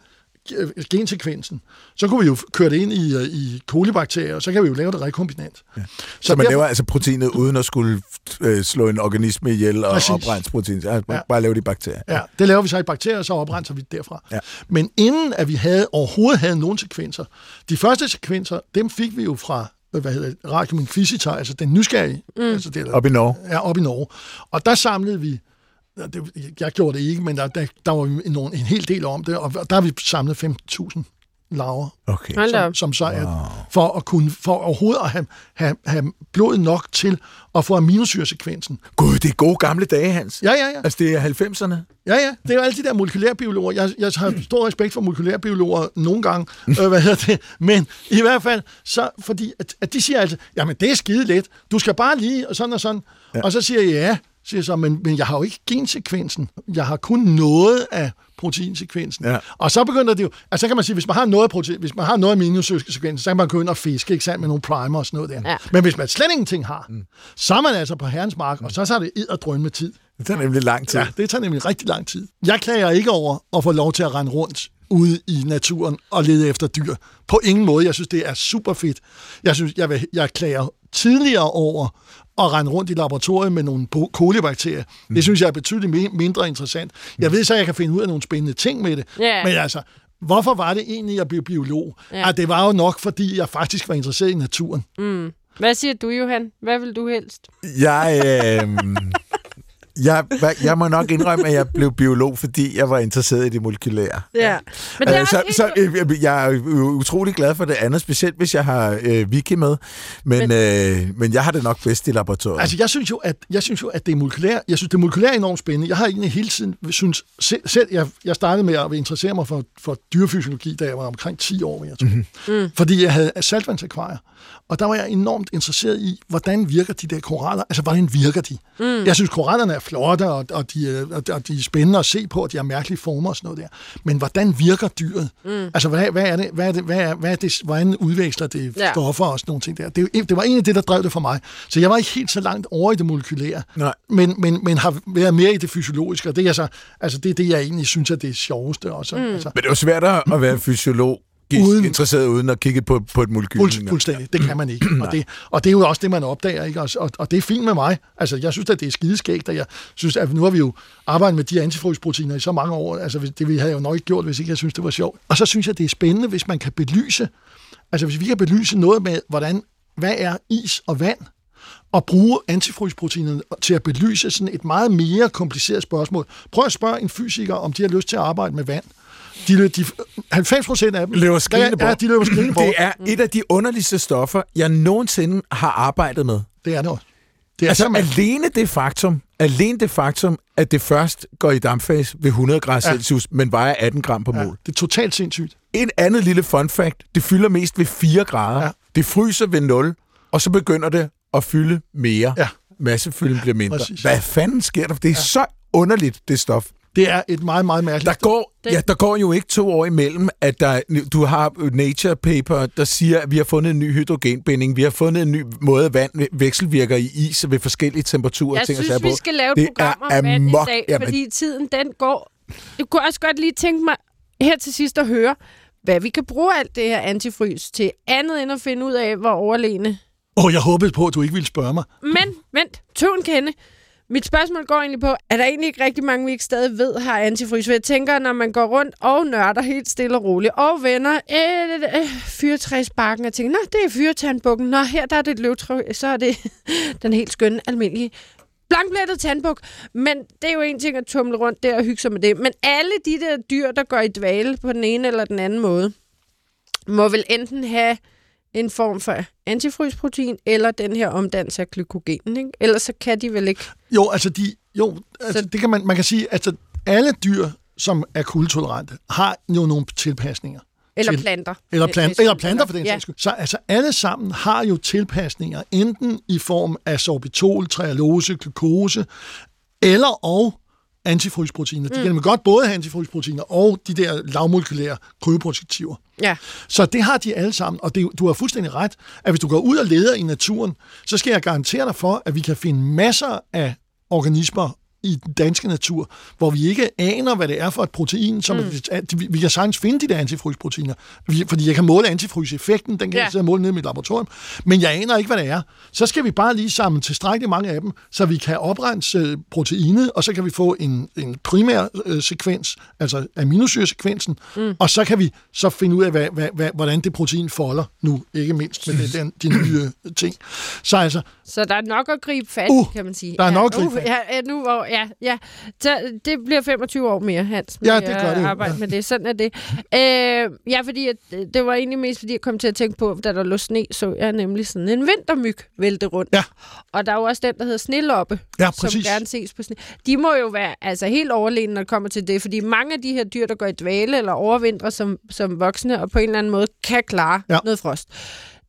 [SPEAKER 4] øh, gensekvensen, så kunne vi jo køre det ind i, øh, i kolibakterier, og så kan vi jo lave det rekombinant. Ja.
[SPEAKER 3] Så man laver altså proteinet uden at skulle øh, slå en organisme ihjel og
[SPEAKER 4] Præcis.
[SPEAKER 3] oprense protein. Altså,
[SPEAKER 4] Ja.
[SPEAKER 3] Bare lave det i bakterier.
[SPEAKER 4] Ja, det laver vi så i bakterier, og så oprenser vi det derfra.
[SPEAKER 3] Ja.
[SPEAKER 4] Men inden at vi havde overhovedet havde nogen sekvenser, de første sekvenser, dem fik vi jo fra hvad hedder det, Radium Inquisitor, altså den nysgerrige, mm. altså det,
[SPEAKER 3] Op i Norge.
[SPEAKER 4] ja, op i Norge. Og der samlede vi, det, jeg gjorde det ikke, men der, der, der var en, en, en hel del om det, og der har vi samlet 15.000 laver,
[SPEAKER 3] Okay.
[SPEAKER 4] Som, som så er, for at kunne, for overhovedet at have, have, have blod nok til at få aminosyresekvensen.
[SPEAKER 3] Gud, det er gode gamle dage, Hans.
[SPEAKER 4] Ja, ja, ja.
[SPEAKER 3] Altså, det er 90'erne.
[SPEAKER 4] Ja, ja. Det er jo alle de der molekylærbiologer. Jeg, jeg har stor respekt for molekylærbiologer nogle gange. øh, hvad hedder det? Men i hvert fald, så, fordi at, at de siger altså, jamen det er skide let. Du skal bare lige, og sådan og sådan. Ja. Og så siger jeg, ja, siger så, men, men jeg har jo ikke gensekvensen. Jeg har kun noget af proteinsekvensen.
[SPEAKER 3] Ja.
[SPEAKER 4] Og så begynder det jo, altså så kan man sige, hvis man har noget af protein, hvis man har noget af aminosekvensen, så kan man gå ind og fiske, ikke sandt, med nogle primer og sådan noget der.
[SPEAKER 2] Ja.
[SPEAKER 4] Men hvis man slet ingenting har, mm. så er man altså på herrens mark, og så tager det id og drøn med tid.
[SPEAKER 3] Det tager nemlig lang tid.
[SPEAKER 4] Ja, det tager nemlig rigtig lang tid. Jeg klager ikke over at få lov til at rende rundt ude i naturen og lede efter dyr. På ingen måde. Jeg synes, det er super fedt. Jeg synes, jeg, vil, jeg klager tidligere over at rende rundt i laboratoriet med nogle kolibakterier. Mm. Det synes jeg er betydeligt mindre interessant. Jeg ved så, at jeg kan finde ud af nogle spændende ting med det.
[SPEAKER 2] Ja.
[SPEAKER 4] Men altså, hvorfor var det egentlig, at blive biolog?
[SPEAKER 2] Ja.
[SPEAKER 4] Ja. At det var jo nok, fordi jeg faktisk var interesseret i naturen.
[SPEAKER 2] Mm. Hvad siger du, Johan? Hvad vil du helst?
[SPEAKER 3] Jeg, øh, jeg, jeg må nok indrømme, at jeg blev biolog, fordi jeg var interesseret i det molekylære.
[SPEAKER 2] Ja. Men det er
[SPEAKER 3] Øh, så,
[SPEAKER 2] også
[SPEAKER 3] så
[SPEAKER 2] helt...
[SPEAKER 3] øh, jeg er utrolig glad for det andet, specielt hvis jeg har øh, Vicky med. Men,
[SPEAKER 2] Men-
[SPEAKER 3] øh, men jeg har det nok bedst i laboratoriet.
[SPEAKER 4] Altså, jeg synes jo, at, jeg synes jo, at det er molekylært. Jeg synes, det molekylære er enormt spændende. Jeg har egentlig hele tiden synes, selv, selv jeg, jeg startede med at interessere mig for, for dyrefysiologi, da jeg var omkring 10 år, jeg tror. Mm-hmm. Mm. Fordi jeg havde saltvandsakvarier. Og der var jeg enormt interesseret i, hvordan virker de der koraller? Altså, hvordan virker de? Mm. Jeg synes, korallerne er flotte, og, og, de, er- og, og de er spændende at se på, og de har mærkelige former og sådan noget der. Men hvordan virker dyret? Mm. Altså, hvad, hvad er det? Hvad er det? Hvad er, hvad er det? Hvordan udveksler det
[SPEAKER 2] Ja.
[SPEAKER 4] stoffer og sådan nogle ting der? Det, det var egentlig det, der drev det for mig. Så jeg var ikke helt så langt over i det molekylære,
[SPEAKER 3] Nej.
[SPEAKER 4] men, men, men har været mere i det fysiologiske, og det er, så, altså, det, er det, jeg egentlig synes er det sjoveste også. Mm. Altså,
[SPEAKER 3] Men det er jo svært at være fysiolog,
[SPEAKER 4] Uden-
[SPEAKER 3] interesseret uden at kigge på, på et molekyl.
[SPEAKER 4] Fuld, fuldstændig. Det kan man ikke. Og det, og det er jo også det, man opdager. Ikke? Og, og, og det er fint med mig. Altså, jeg synes, at det er skideskægt, og jeg synes, at nu har vi jo arbejdet med de antifrysproteiner i så mange år. Altså, det vi havde jo nok ikke gjort, hvis ikke jeg synes, det var sjovt. Og så synes jeg, det er spændende, hvis man kan belyse, altså hvis vi kan belyse noget med, hvordan, hvad er is og vand, og bruge antifrysproteinerne til at belyse sådan et meget mere kompliceret spørgsmål. Prøv at spørge en fysiker, om de har lyst til at arbejde med vand. De, de, 90 procent af dem
[SPEAKER 3] Løber
[SPEAKER 4] ja,
[SPEAKER 3] bort.
[SPEAKER 4] de løber skrigende bort.
[SPEAKER 3] Det er et af de underligste stoffer, jeg nogensinde har arbejdet med.
[SPEAKER 4] Det er det også. Det er
[SPEAKER 3] Altså
[SPEAKER 4] simpelthen-
[SPEAKER 3] alene det faktum, alene det faktum, at det først går i dampfase ved 100 grader
[SPEAKER 4] Ja.
[SPEAKER 3] Celsius, men vejer 18 gram på
[SPEAKER 4] ja,
[SPEAKER 3] mål.
[SPEAKER 4] det er totalt sindssygt.
[SPEAKER 3] Et andet lille fun fact, det fylder mest ved 4 grader.
[SPEAKER 4] Ja.
[SPEAKER 3] Ja. Det fryser ved 0, og så begynder det at fylde mere.
[SPEAKER 4] Ja.
[SPEAKER 3] Massefylden bliver mindre.
[SPEAKER 4] Præcis.
[SPEAKER 3] Hvad fanden sker der? Det er ja. så underligt, det stof.
[SPEAKER 4] Det er et meget, meget mærkeligt...
[SPEAKER 3] Der går,
[SPEAKER 2] Det-
[SPEAKER 3] ja, der går jo ikke to år imellem, at der, du har Nature Paper, der siger, at vi har fundet en ny hydrogenbinding, vi har fundet en ny måde, at vand vekselvirker i is ved forskellige temperaturer.
[SPEAKER 2] Jeg
[SPEAKER 3] ting og
[SPEAKER 2] synes, vi skal lave et program om vand i dag,
[SPEAKER 3] Jamen-
[SPEAKER 2] fordi tiden den går. Jeg kunne også godt lige tænke mig her til sidst at høre, hvad vi kan bruge alt det her antifrys til, andet end at finde ud af, hvor overlegne.
[SPEAKER 4] Åh, oh, jeg håbede på, at du ikke ville spørge mig.
[SPEAKER 2] Men vent, tøven kende. Mit spørgsmål går egentlig på, er der egentlig ikke rigtig mange, vi ikke stadig ved har antifrys? For jeg tænker, når man går rundt og nørder helt stille og roligt, og vender øh, øh, øh fyrtræsbakken og tænker, nå, det er fyrtandbukken, nå, her der er det et løvtræ, så er det den helt skønne, almindelige blankblættet tandbuk. Men det er jo en ting at tumle rundt der og hygge sig med det. Men alle de der dyr, der går i dvale på den ene eller den anden måde, må vel enten have en form for antifrysprotein, eller den her omdannelse af glykogen, ikke? Ellers så kan de vel ikke...
[SPEAKER 4] Jo, altså, de, jo, altså
[SPEAKER 2] Så-
[SPEAKER 4] det kan man, man kan sige, altså alle dyr, som er kultolerante, har jo nogle tilpasninger.
[SPEAKER 2] Eller
[SPEAKER 4] Til-
[SPEAKER 2] planter.
[SPEAKER 4] Eller, plan, eller planter for den
[SPEAKER 2] ja.
[SPEAKER 4] sags skyld. Så altså alle sammen har jo tilpasninger, enten i form af sorbitol, trealose, glukose, eller og antifrysproteiner. De kan nemlig godt både have antifrysproteiner og de der lavmolekylære kryoprotektiver.
[SPEAKER 2] Ja.
[SPEAKER 4] Så det har de alle sammen, og det, du har fuldstændig ret, at hvis du går ud og leder i naturen, så skal jeg garantere dig for, at vi kan finde masser af organismer i den danske natur, hvor vi ikke aner, hvad det er for et protein, som mm. vi, vi kan sagtens finde de der antifrysproteiner, fordi jeg kan måle antifryseffekten, den kan
[SPEAKER 2] Ja.
[SPEAKER 4] jeg sidde og måle nede i mit laboratorium, men jeg aner ikke, hvad det er. Så skal vi bare lige samle tilstrækkeligt mange af dem, så vi kan oprense proteinet, og så kan vi få en, en primær øh, sekvens, altså aminosyresekvensen, mm. og så kan vi så finde ud af, hvad, hvad, hvad, hvordan det protein folder nu, ikke mindst med det, den, de nye ting. Så altså,
[SPEAKER 2] Så der er nok at gribe fat,
[SPEAKER 4] Uh,
[SPEAKER 2] kan man sige.
[SPEAKER 4] der er
[SPEAKER 2] ja,
[SPEAKER 4] nok at gribe
[SPEAKER 2] uh,
[SPEAKER 4] fat.
[SPEAKER 2] Ja, ja, nu, hvor, ja, ja. Så det bliver 25 år mere, Hans.
[SPEAKER 4] Ja, det gør det
[SPEAKER 2] Arbejde
[SPEAKER 4] ja.
[SPEAKER 2] med det. Sådan er det. Øh, ja, fordi at, øh, det var egentlig mest, fordi jeg kom til at tænke på, da der lå sne, så jeg nemlig sådan en vintermyg vælte rundt.
[SPEAKER 4] Ja.
[SPEAKER 2] Og der er jo også den, der hedder sneloppe,
[SPEAKER 4] ja,
[SPEAKER 2] som gerne ses på sne. De må jo være altså, helt overlegne, når det kommer til det, fordi mange af de her dyr, der går i dvale eller overvintrer som, som voksne, og på en eller anden måde kan klare
[SPEAKER 4] Ja.
[SPEAKER 2] noget frost.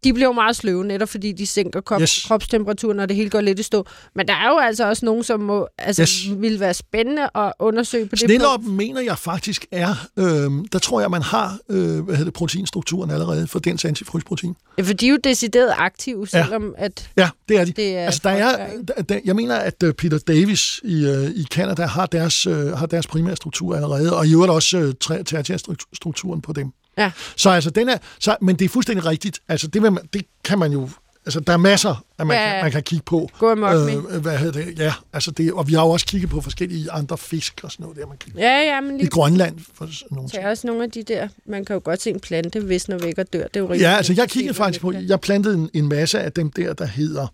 [SPEAKER 2] De bliver jo meget sløve, netop fordi de sænker krop,
[SPEAKER 4] Yes.
[SPEAKER 2] kropstemperaturen, og det hele går lidt i stå. Men der er jo altså også nogen, som må, altså,
[SPEAKER 4] Yes.
[SPEAKER 2] vil være spændende at undersøge på det punkt.
[SPEAKER 4] Sneloppen mener jeg faktisk er, øh, der tror jeg, man har øh, hvad hedder det, proteinstrukturen allerede for dens antifrysprotein.
[SPEAKER 2] Ja, for de er jo decideret aktive,
[SPEAKER 4] Ja.
[SPEAKER 2] selvom at
[SPEAKER 4] Ja, det er de.
[SPEAKER 2] det er...
[SPEAKER 4] Altså, der er, der, der, jeg mener, at øh, Peter Davis i, øh, i Canada har deres, øh, har deres primære struktur allerede, og i øvrigt også øh, tertiærstrukturen på dem.
[SPEAKER 2] Ja.
[SPEAKER 4] Så altså, den er, så, men det er fuldstændig rigtigt. Altså, det, man, det kan man jo... Altså, der er masser, at man,
[SPEAKER 2] Ja,
[SPEAKER 4] kan, man kan kigge på.
[SPEAKER 2] Gå amok.
[SPEAKER 4] Øh, hvad hedder det? Ja, altså det, og vi har jo også kigget på forskellige andre fisk og sådan noget der, man kan,
[SPEAKER 2] Ja, ja, men
[SPEAKER 4] i
[SPEAKER 2] lige
[SPEAKER 4] Grønland. For nogle
[SPEAKER 2] Der
[SPEAKER 4] ting.
[SPEAKER 2] er også nogle af de der, man kan jo godt se en plante, hvis når væk og dør. Det er jo
[SPEAKER 4] Ja, altså jeg kiggede faktisk på, jeg plantede en, en masse af dem der, der hedder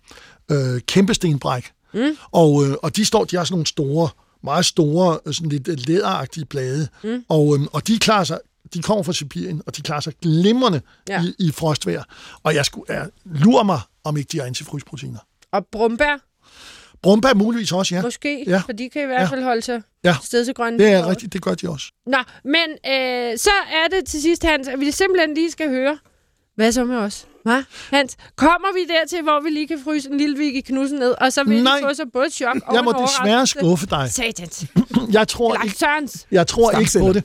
[SPEAKER 4] øh, kæmpestenbræk. Mm. Og, øh, og de står, de har sådan nogle store, meget store, øh, sådan lidt læderagtige blade. Mm. Og, øh, og de klarer sig, de kommer fra Sibirien, og de klarer sig glimrende
[SPEAKER 2] Ja.
[SPEAKER 4] ja. i, i frostvejr. Og jeg skulle, jeg lurer mig, om ikke de har antifrysproteiner.
[SPEAKER 2] Og brumbær,
[SPEAKER 4] Brumbær muligvis også, ja.
[SPEAKER 2] ja. måske,
[SPEAKER 4] Ja.
[SPEAKER 2] ja. for de kan i hvert
[SPEAKER 4] Ja.
[SPEAKER 2] fald holde sig
[SPEAKER 4] Ja.
[SPEAKER 2] sted til grønne.
[SPEAKER 4] Det er rigtigt, det gør de også.
[SPEAKER 2] Nå, men øh, så er det til sidst, Hans, at vi simpelthen lige skal høre, hvad så med os? Hva? Hans, kommer vi dertil, hvor vi lige kan fryse en lille Vicky Knudsen ned, og så vil
[SPEAKER 4] Nej.
[SPEAKER 2] I få så både chok og
[SPEAKER 4] Jeg må
[SPEAKER 2] en
[SPEAKER 4] desværre skuffe dig.
[SPEAKER 2] Satans.
[SPEAKER 4] Jeg tror
[SPEAKER 2] Eller
[SPEAKER 4] ikke,
[SPEAKER 2] Sørens.
[SPEAKER 4] Jeg tror ikke på det.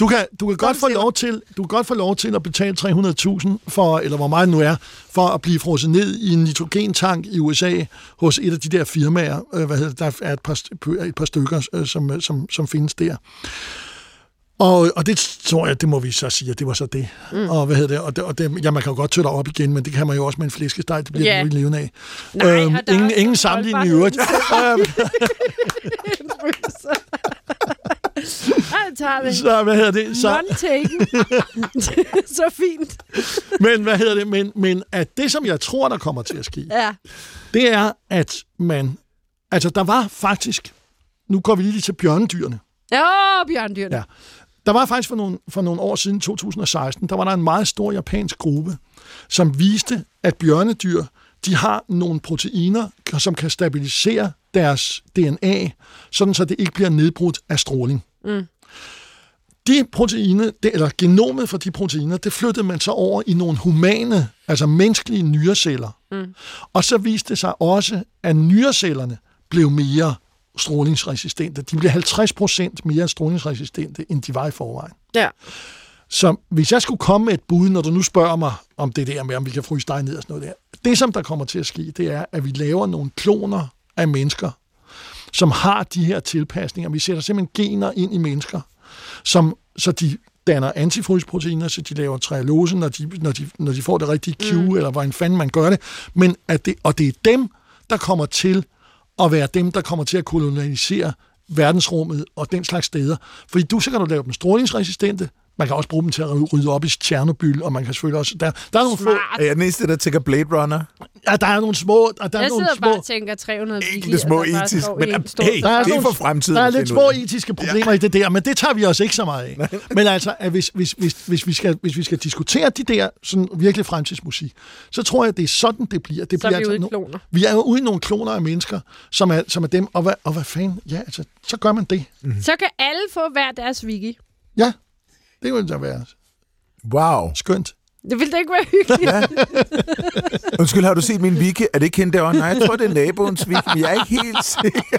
[SPEAKER 4] Du kan, du kan godt få lov til, du kan godt få lov til at betale 300.000 for, eller hvor meget det nu er, for at blive frosset ned i en nitrogentank i USA hos et af de der firmaer. Øh, hvad hedder det? Der er et par, et par stykker, øh, som, som, som findes der. Og, og det tror jeg, det må vi så sige, at det var så det. Mm. Og hvad hedder det? Og, det, og det, ja, man kan jo godt tøtte op igen, men det kan man jo også med en flæskesteg, det bliver yeah. det jo levende af.
[SPEAKER 2] Nej,
[SPEAKER 4] Øhm, ingen, ingen sammenligning i øvrigt. Øhm,
[SPEAKER 2] Jeg tager det.
[SPEAKER 4] så hvad hedder det? Så,
[SPEAKER 2] så fint.
[SPEAKER 4] men hvad hedder det? Men, men at det, som jeg tror, der kommer til at ske,
[SPEAKER 2] Ja.
[SPEAKER 4] det er, at man... Altså, der var faktisk... Nu går vi lige til bjørnedyrene.
[SPEAKER 2] Ja, bjørndyrene.
[SPEAKER 4] Ja. Der var faktisk for nogle, for nogle år siden, 2016, der var der en meget stor japansk gruppe, som viste, at bjørnedyr, de har nogle proteiner, som kan stabilisere deres DNA, sådan så det ikke bliver nedbrudt af stråling. Mm. De proteiner, det, eller genomet for de proteiner, det flyttede man så over i nogle humane, altså menneskelige nyreceller. Mm. Og så viste det sig også, at nyrecellerne blev mere strålingsresistente. De blev 50 procent mere strålingsresistente, end de var i forvejen.
[SPEAKER 2] Ja.
[SPEAKER 4] Så hvis jeg skulle komme med et bud, når du nu spørger mig om det der med, om vi kan fryse dig ned og sådan noget der. Det, som der kommer til at ske, det er, at vi laver nogle kloner af mennesker, som har de her tilpasninger. Vi sætter simpelthen gener ind i mennesker, som, så de danner antifrysproteiner, så de laver trialose, når de, når de, når de får det rigtige Q, mm. eller hvordan fanden man gør det. Men at det. Og det er dem, der kommer til at være dem, der kommer til at kolonisere verdensrummet og den slags steder. Fordi du, så kan du lave dem strålingsresistente, man kan også bruge dem til at rydde op i Tjernobyl, og man kan selvfølgelig også... Der, der er nogle få...
[SPEAKER 2] Smart.
[SPEAKER 3] Er jeg den eneste, der tænker Blade Runner?
[SPEAKER 4] Ja, der er nogle små... Og der er
[SPEAKER 2] Jeg
[SPEAKER 4] nogle
[SPEAKER 2] sidder
[SPEAKER 4] små,
[SPEAKER 2] bare og tænker 300
[SPEAKER 3] Enkelte små etisk, men
[SPEAKER 2] en
[SPEAKER 3] hey, det
[SPEAKER 4] Der er
[SPEAKER 3] er
[SPEAKER 4] nogle-
[SPEAKER 3] for fremtiden.
[SPEAKER 4] Der er lidt små etiske problemer ja. i det der, men det tager vi os ikke så meget af. Men altså, at hvis, hvis, hvis, hvis, vi skal, hvis vi skal diskutere de der sådan virkelig fremtidsmusik, så tror jeg, det er sådan, det bliver. Det
[SPEAKER 2] Så er
[SPEAKER 4] bliver
[SPEAKER 2] vi ude i
[SPEAKER 4] no-
[SPEAKER 2] kloner.
[SPEAKER 4] Vi er jo ude i nogle kloner af mennesker, som er, som er dem, og hvad, og hvad fanden? Ja, altså, så gør man det.
[SPEAKER 2] Så kan alle få hver deres wiki.
[SPEAKER 4] Ja, det ville da være
[SPEAKER 3] Wow.
[SPEAKER 4] skønt.
[SPEAKER 2] Det ville da ikke være hyggeligt.
[SPEAKER 3] Ja. Undskyld, har du set min wiki? Er det ikke hende derovre? Nej, jeg tror, det er naboens wiki, men jeg er ikke helt sikker.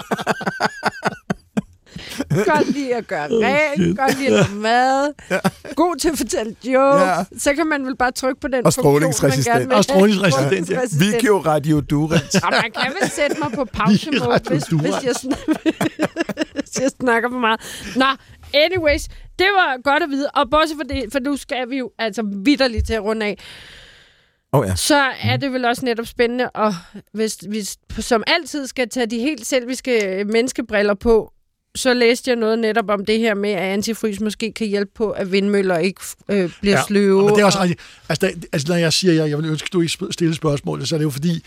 [SPEAKER 2] godt lide at gøre rent, godt lide at lave mad, god til at fortælle jokes.
[SPEAKER 3] Ja.
[SPEAKER 2] Så kan man vel bare trykke på den
[SPEAKER 3] Og strålingsresistent.
[SPEAKER 2] gerne vil
[SPEAKER 4] Og strålingsresistent, ja.
[SPEAKER 3] Video Radio Durant.
[SPEAKER 2] Og man kan vel sætte mig på pause
[SPEAKER 4] Lige
[SPEAKER 2] mode, hvis,
[SPEAKER 4] du
[SPEAKER 2] hvis, jeg, sn- hvis jeg snakker for meget. Nå, anyways, det var godt at vide. Og bortset for det, for nu skal vi jo altså vidderligt til at runde af,
[SPEAKER 3] Åh oh, ja.
[SPEAKER 2] så er det vel også netop spændende, og hvis vi som altid skal tage de helt selviske menneskebriller på, så læste jeg noget netop om det her med, at antifrys måske kan hjælpe på, at vindmøller ikke øh, bliver ja, sløve.
[SPEAKER 4] Men det er også rigtigt. Altså, der, altså, når jeg siger, at jeg, jeg vil ønske, at du ikke stille spørgsmål, så er det jo fordi,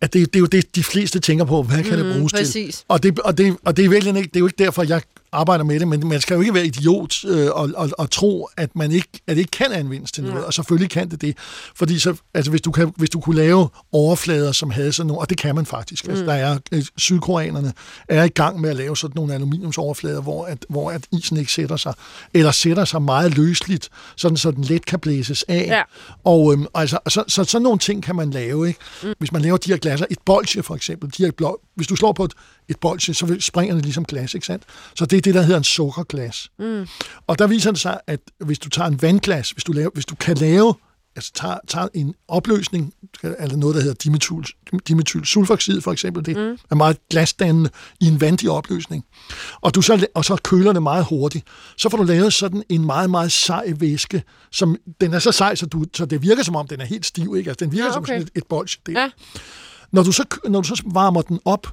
[SPEAKER 4] at det, det er jo det, de fleste tænker på, hvad kan det bruges til?
[SPEAKER 2] præcis.
[SPEAKER 4] Og det, og, det, og det er virkelig ikke, det er jo ikke derfor, jeg arbejder med det, men man skal jo ikke være idiot øh, og, og, og tro, at man ikke, at det ikke kan anvendes til noget,
[SPEAKER 2] Ja.
[SPEAKER 4] og selvfølgelig kan det det. Fordi så, altså, hvis, du kan, hvis du kunne lave overflader, som havde sådan nogle, og det kan man faktisk, altså, der er, øh, sydkoreanerne er i gang med at lave sådan nogle aluminiumsoverflader, hvor, at, hvor at isen ikke sætter sig, eller sætter sig meget løsligt, sådan så den let kan blæses af.
[SPEAKER 2] Ja.
[SPEAKER 4] Og øhm, altså, så, så sådan nogle ting kan man lave, ikke? Mm. Hvis man laver de her glasser, et bolsje for eksempel, de her hvis du slår på et, et bolsje, så springer det ligesom glas, ikke sandt? Så det er det, der hedder en sukkerglas. Mm. Og der viser det sig, at hvis du tager en vandglas, hvis du, laver, hvis du kan lave, altså tager, tager en opløsning, eller noget, der hedder dimetyl, dimethylsulfoxid for eksempel, det mm. er meget glasdannende i en vandig opløsning, og, du så, og så køler det meget hurtigt, så får du lavet sådan en meget, meget sej væske, som den er så sej, så, du, så det virker som om, den er helt stiv, ikke? Altså, den virker
[SPEAKER 2] Ja,
[SPEAKER 4] som
[SPEAKER 2] okay.
[SPEAKER 4] sådan et, et bolsje. Det.
[SPEAKER 2] Ja.
[SPEAKER 4] Når, du så, når du så varmer den op,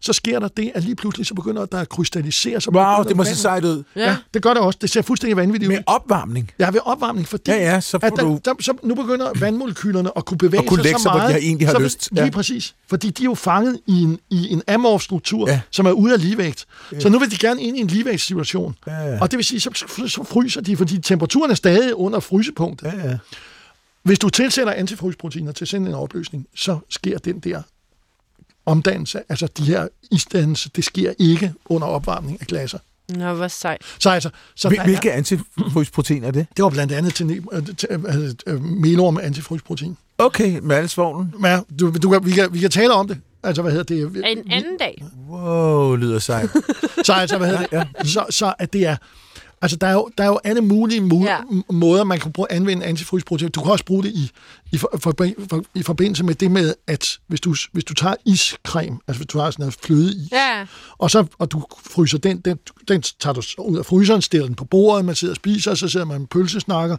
[SPEAKER 4] så sker der det, at lige pludselig så begynder der at krystallisere sig.
[SPEAKER 3] Wow, det må se sejt ud.
[SPEAKER 2] Ja.
[SPEAKER 4] Ja, det gør det også. Det ser fuldstændig vanvittigt ud.
[SPEAKER 3] Med opvarmning.
[SPEAKER 4] Ja, ved opvarmning, fordi
[SPEAKER 3] Ja, ja, så får
[SPEAKER 4] at der,
[SPEAKER 3] du-
[SPEAKER 4] der, så nu begynder vandmolekylerne at kunne bevæge
[SPEAKER 3] At kunne
[SPEAKER 4] sig
[SPEAKER 3] lægge
[SPEAKER 4] så
[SPEAKER 3] sig, hvor de
[SPEAKER 4] meget.
[SPEAKER 3] har- egentlig har
[SPEAKER 4] så vil-
[SPEAKER 3] lyst.
[SPEAKER 4] Lige
[SPEAKER 3] Ja.
[SPEAKER 4] præcis. Fordi de er jo fanget i en, i en amorf struktur,
[SPEAKER 3] Ja.
[SPEAKER 4] ja. som er ude af ligevægt. Så nu vil de gerne ind i en ligevægtssituation.
[SPEAKER 3] Ja, ja.
[SPEAKER 4] Og det vil sige, så, så fryser de, fordi temperaturen er stadig under frysepunktet.
[SPEAKER 3] Ja, ja.
[SPEAKER 4] Hvis du tilsætter antifrysproteiner til sådan en opløsning, så sker den der omdannelse, altså de her isdannelse, det sker ikke under opvarmning af glasser.
[SPEAKER 2] Nå, hvor sejt.
[SPEAKER 4] Så altså, så
[SPEAKER 3] Hvil-
[SPEAKER 4] er-
[SPEAKER 3] Hvilke antifrysprotein er det?
[SPEAKER 4] det var blandt andet til, øh, til øh, øh, melorm antifrysprotein.
[SPEAKER 3] Okay, med.
[SPEAKER 4] Men ja, du, du, kan- vi, kan, vi kan tale om det. Altså, hvad hedder det?
[SPEAKER 2] En anden dag.
[SPEAKER 3] Wow, lyder sejt.
[SPEAKER 4] Så altså, hvad hedder det? Så, så at det er... Altså, der er jo, der er jo alle mulige mu-
[SPEAKER 2] Ja.
[SPEAKER 4] måder, man kan bruge, anvende antifrysprotein. Du kan også bruge det i, i, for, for, for, i forbindelse med det med, at hvis du, hvis du tager iscreme, altså hvis du har sådan noget flødeis,
[SPEAKER 2] Ja.
[SPEAKER 4] og, så, og du fryser den, den, den tager du ud af fryseren, stiller den på bordet, man sidder og spiser, så sidder man med pølsesnakker,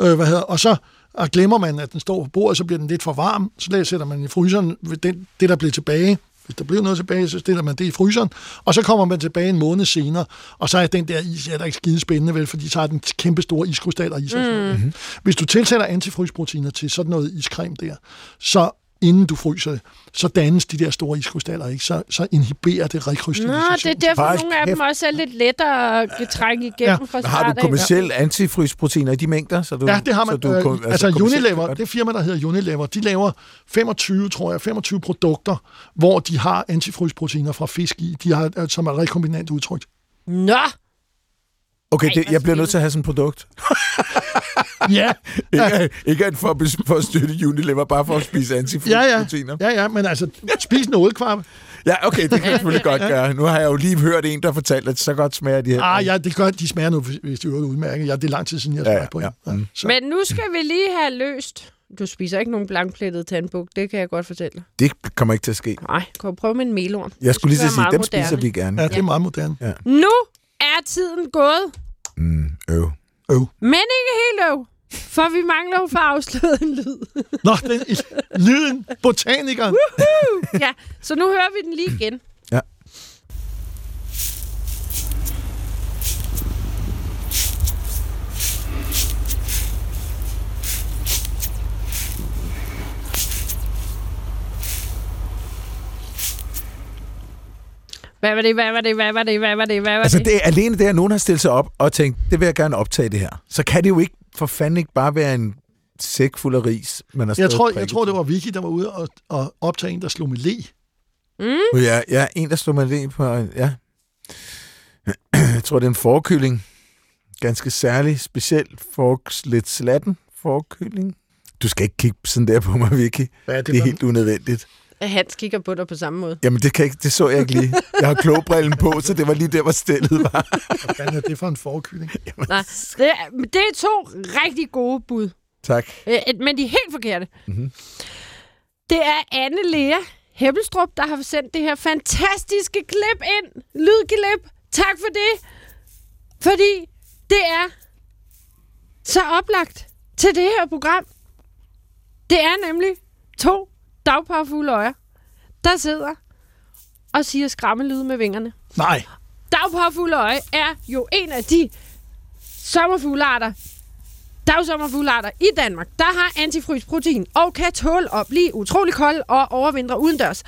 [SPEAKER 4] øh, hvad hedder, og så og glemmer man, at den står på bordet, så bliver den lidt for varm, så der sætter man i fryseren den, det, der bliver tilbage. Hvis der bliver noget tilbage, så stiller man det i fryseren, og så kommer man tilbage en måned senere, og så er den der is, er der ikke skide spændende, vel, fordi så har den kæmpe store iskrystaller i sig. Mm. Mm-hmm. Hvis du tilsætter antifrysproteiner til sådan noget iscreme der, så inden du fryser det, så dannes de der store iskrystaller, ikke? Så, så inhiberer det
[SPEAKER 2] Nå,
[SPEAKER 4] rekrystallisation.
[SPEAKER 2] det er derfor,
[SPEAKER 3] Hold
[SPEAKER 2] nogle af dem også er lidt lettere at trænge igennem
[SPEAKER 4] Ja.
[SPEAKER 2] fra
[SPEAKER 3] Har du
[SPEAKER 2] start af.
[SPEAKER 3] kommersielle antifrysproteiner i de mængder? Så du,
[SPEAKER 4] Ja, det har man.
[SPEAKER 3] Så du,
[SPEAKER 4] øh,
[SPEAKER 3] kun-
[SPEAKER 4] altså,
[SPEAKER 3] kommercielt
[SPEAKER 4] Unilever, det firma, der hedder Unilever, de laver 25, tror jeg, 25 produkter, hvor de har antifrysproteiner fra fisk i, de har, øh, som er rekombinant udtrykt.
[SPEAKER 2] Nå,
[SPEAKER 3] Okay,
[SPEAKER 2] Ej,
[SPEAKER 3] det, jeg bliver nødt til at have sådan et produkt.
[SPEAKER 4] Ja,
[SPEAKER 3] Ikke, ikke at for, for at støtte Unilever, bare for at spise
[SPEAKER 4] ja, ja.
[SPEAKER 3] antifrysproteiner.
[SPEAKER 4] ja, ja, men altså, spis en ålkvarpe.
[SPEAKER 3] Ja, okay, det kan jeg selvfølgelig godt gøre. Nu har jeg jo lige hørt en, der fortalte, at så godt smager de her.
[SPEAKER 4] Ah, ja, det gør, de smager nu, hvis de er udmærket. Ja, det er lang tid siden, jeg har
[SPEAKER 3] Ja,
[SPEAKER 4] smagt på
[SPEAKER 3] ja,
[SPEAKER 4] ja, ja. Så.
[SPEAKER 2] men nu skal vi lige have løst... Du spiser ikke nogen blankplettet tandbuk, det kan jeg godt fortælle.
[SPEAKER 3] Det kommer ikke til at ske.
[SPEAKER 2] Nej, kan du prøve med en melorm?
[SPEAKER 3] Jeg skulle lige så sige, dem
[SPEAKER 2] meget
[SPEAKER 3] spiser
[SPEAKER 2] moderne.
[SPEAKER 3] vi gerne.
[SPEAKER 4] Ja, det er meget moderne.
[SPEAKER 3] Ja.
[SPEAKER 2] Nu er tiden gået,
[SPEAKER 3] Mm, øv.
[SPEAKER 4] Øv.
[SPEAKER 2] men ikke helt øv. For vi mangler jo for afsløret en lyd.
[SPEAKER 4] Nå, den, lyden, botanikeren.
[SPEAKER 2] ja, så nu hører vi den lige igen. Hvad var det, hvad var det, hvad var det, hvad var det, hvad var
[SPEAKER 3] Altså,
[SPEAKER 2] det?
[SPEAKER 3] det er alene det, at nogen har stillet sig op og tænkt, det vil jeg gerne optage det her. Så kan det jo ikke for fanden ikke bare være en sæk fuld af ris, man har
[SPEAKER 4] Jeg tror, jeg tror, det var Vicky, der var ude og, og optage en, der slog med le.
[SPEAKER 3] Ja, ja, en, der slår mig lige på... Ja. Jeg tror, det er en forkylling. Ganske særlig, speciel for lidt slatten forkylling. Du skal ikke kigge sådan der på mig, Vicky.
[SPEAKER 4] Hvad er
[SPEAKER 3] Det er
[SPEAKER 4] for-
[SPEAKER 3] helt unødvendigt.
[SPEAKER 2] Hans kigger på dig på samme måde.
[SPEAKER 3] Jamen, det, kan ikke, det så jeg ikke lige. Jeg har klogbrillen på, så det var lige der, hvor stillet var.
[SPEAKER 4] Hvad fanden er det for en forkylling?
[SPEAKER 2] Nej, det, er, det er to rigtig gode bud.
[SPEAKER 3] Tak.
[SPEAKER 2] Øh, men de er helt forkerte. Mm-hmm. Det er Anne Lea Hebbelstrup, der har sendt det her fantastiske klip ind. Lydklip. Tak for det. Fordi det er så oplagt til det her program. Det er nemlig to dagparfulde øjer, der sidder og siger skræmmelyde med vingerne.
[SPEAKER 4] Nej.
[SPEAKER 2] Dagparfugleøje er jo en af de sommerfuglearter, dagsommerfuglearter i Danmark, der har antifrysprotein og kan tåle at blive utrolig kold og overvintre udendørs.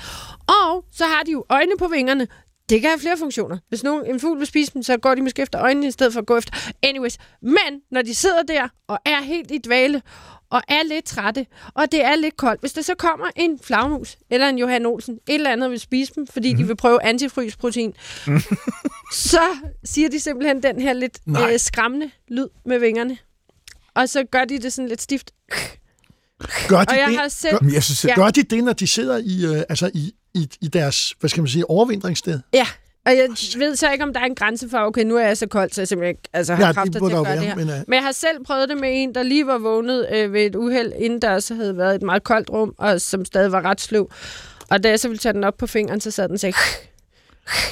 [SPEAKER 2] Og så har de jo øjne på vingerne. det kan have flere funktioner. Hvis nogen, en fugl vil spise dem, så går de måske efter øjnene i stedet for at gå efter. Anyways, men når de sidder der og er helt i dvale, og er lidt trætte, og det er lidt koldt. Hvis der så kommer en flagmus, eller en Johan Olsen, et eller andet vil spise dem, fordi mm. de vil prøve antifrysprotein, så siger de simpelthen den her lidt øh, skræmmende lyd med vingerne. Og så gør de det sådan lidt stift.
[SPEAKER 4] Gør de,
[SPEAKER 2] Og jeg
[SPEAKER 4] det,
[SPEAKER 2] har selv...
[SPEAKER 4] gør,
[SPEAKER 3] Jeg synes,
[SPEAKER 2] Ja.
[SPEAKER 4] gør de det, når de sidder i, øh, altså i, i, i deres, hvad skal man sige, overvintringssted?
[SPEAKER 2] Ja, og jeg ved så ikke, om der er en grænse for, okay, nu er jeg så kold, så jeg simpelthen ikke altså, har
[SPEAKER 4] Ja,
[SPEAKER 2] kræfter til at gøre
[SPEAKER 4] være,
[SPEAKER 2] det her.
[SPEAKER 4] men, øh,
[SPEAKER 2] Men jeg har selv prøvet det med en, der lige var vågnet øh, ved et uheld, inden der så havde været et meget koldt rum, og som stadig var ret sløv. Og da jeg så ville tage den op på fingeren, så sad den og sagde...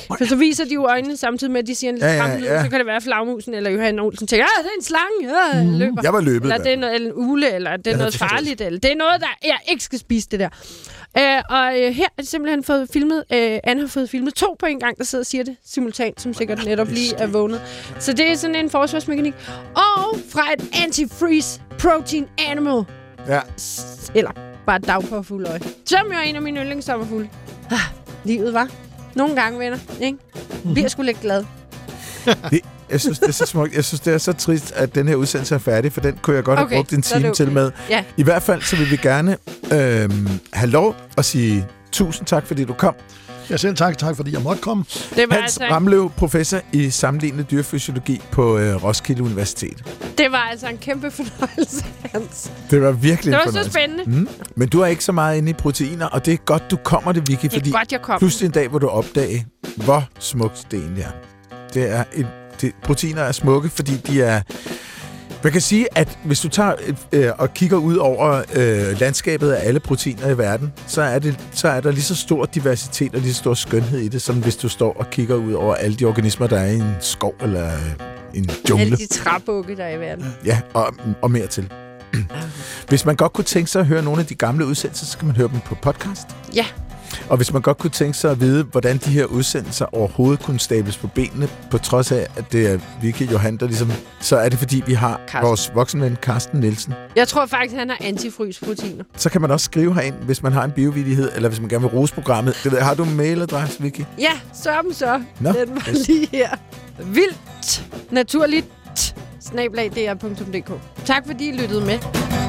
[SPEAKER 2] For så viser de jo øjnene samtidig med, at de siger en
[SPEAKER 3] Ja, ja,
[SPEAKER 2] ja, så kan det være at flagmusen eller Johan Olsen tænker, ja, det er en slange, ja, mm. løber.
[SPEAKER 3] Jeg var løbet.
[SPEAKER 2] Eller det er noget, eller en ule, eller det er
[SPEAKER 3] Ja,
[SPEAKER 2] noget farligt, eller det er noget, der jeg ikke skal spise det der. Øh, og øh, her er det simpelthen fået filmet, øh, Anne har fået filmet to på en gang, der sidder og siger det simultant, som sikkert netop lige er vågnet. Så det er sådan en forsvarsmekanik. Og fra et antifreeze protein animal,
[SPEAKER 3] Ja.
[SPEAKER 2] Eller bare et dagpåfuldøje, som jo er en af mine yndlingssommerfugle. Ah, livet var. Nogle gange, venner, ikke? Bliver sgu lidt glad.
[SPEAKER 3] Det, jeg synes, det er så smukt. Jeg synes, det er så trist, at den her udsendelse er færdig, for den kunne jeg godt
[SPEAKER 2] Okay,
[SPEAKER 3] have brugt en time
[SPEAKER 2] okay.
[SPEAKER 3] til med.
[SPEAKER 2] Ja.
[SPEAKER 3] I hvert fald, så vil vi gerne øhm, have lov at sige tusind tak, fordi du kom.
[SPEAKER 4] Ja, selv tak, tak fordi jeg måtte komme.
[SPEAKER 2] Det var,
[SPEAKER 3] Hans
[SPEAKER 2] altså,
[SPEAKER 3] Ramløv, professor i sammenlignende dyrefysiologi på øh, Roskilde Universitet.
[SPEAKER 2] det var altså en kæmpe fornøjelse, Hans.
[SPEAKER 3] Det var virkelig
[SPEAKER 2] Det
[SPEAKER 3] en
[SPEAKER 2] var så spændende.
[SPEAKER 3] Mm. Men du er ikke så meget inde i proteiner, og det er godt, du kommer det, Vicky,
[SPEAKER 2] Det
[SPEAKER 3] fordi
[SPEAKER 2] er godt, jeg kom.
[SPEAKER 3] pludselig en dag, hvor du opdage, hvor smukt det egentlig er. Det er et, det, proteiner er smukke, fordi de er... Man kan sige, at hvis du tager øh, og kigger ud over øh, landskabet af alle proteiner i verden, så er, det, så er der lige så stor diversitet og lige så stor skønhed i det, som hvis du står og kigger ud over alle de organismer, der er i en skov eller øh, en jungle.
[SPEAKER 2] Alle de træbukke, der er i verden.
[SPEAKER 3] Ja, og, og mere til. Hvis man godt kunne tænke sig at høre nogle af de gamle udsendelser, så kan man høre dem på podcast.
[SPEAKER 2] Ja,
[SPEAKER 3] Og hvis man godt kunne tænke sig at vide, hvordan de her udsendelser overhovedet kunne stables på benene, på trods af, at det er Vicky Johan, der ligesom, så er det fordi, vi har
[SPEAKER 2] Carsten.
[SPEAKER 3] vores voksenven Carsten Nielsen.
[SPEAKER 2] jeg tror faktisk, han har antifrysproteiner.
[SPEAKER 3] Så kan man også skrive herind, hvis man har en biovidighed, eller hvis man gerne vil rose programmet. Det ved, har du en mailadresse, Vicky?
[SPEAKER 2] Ja, så dem så.
[SPEAKER 3] Nå,
[SPEAKER 2] Den var lige her. Vildt. Naturligt. snablag.dr.dk Tak fordi I lyttede med.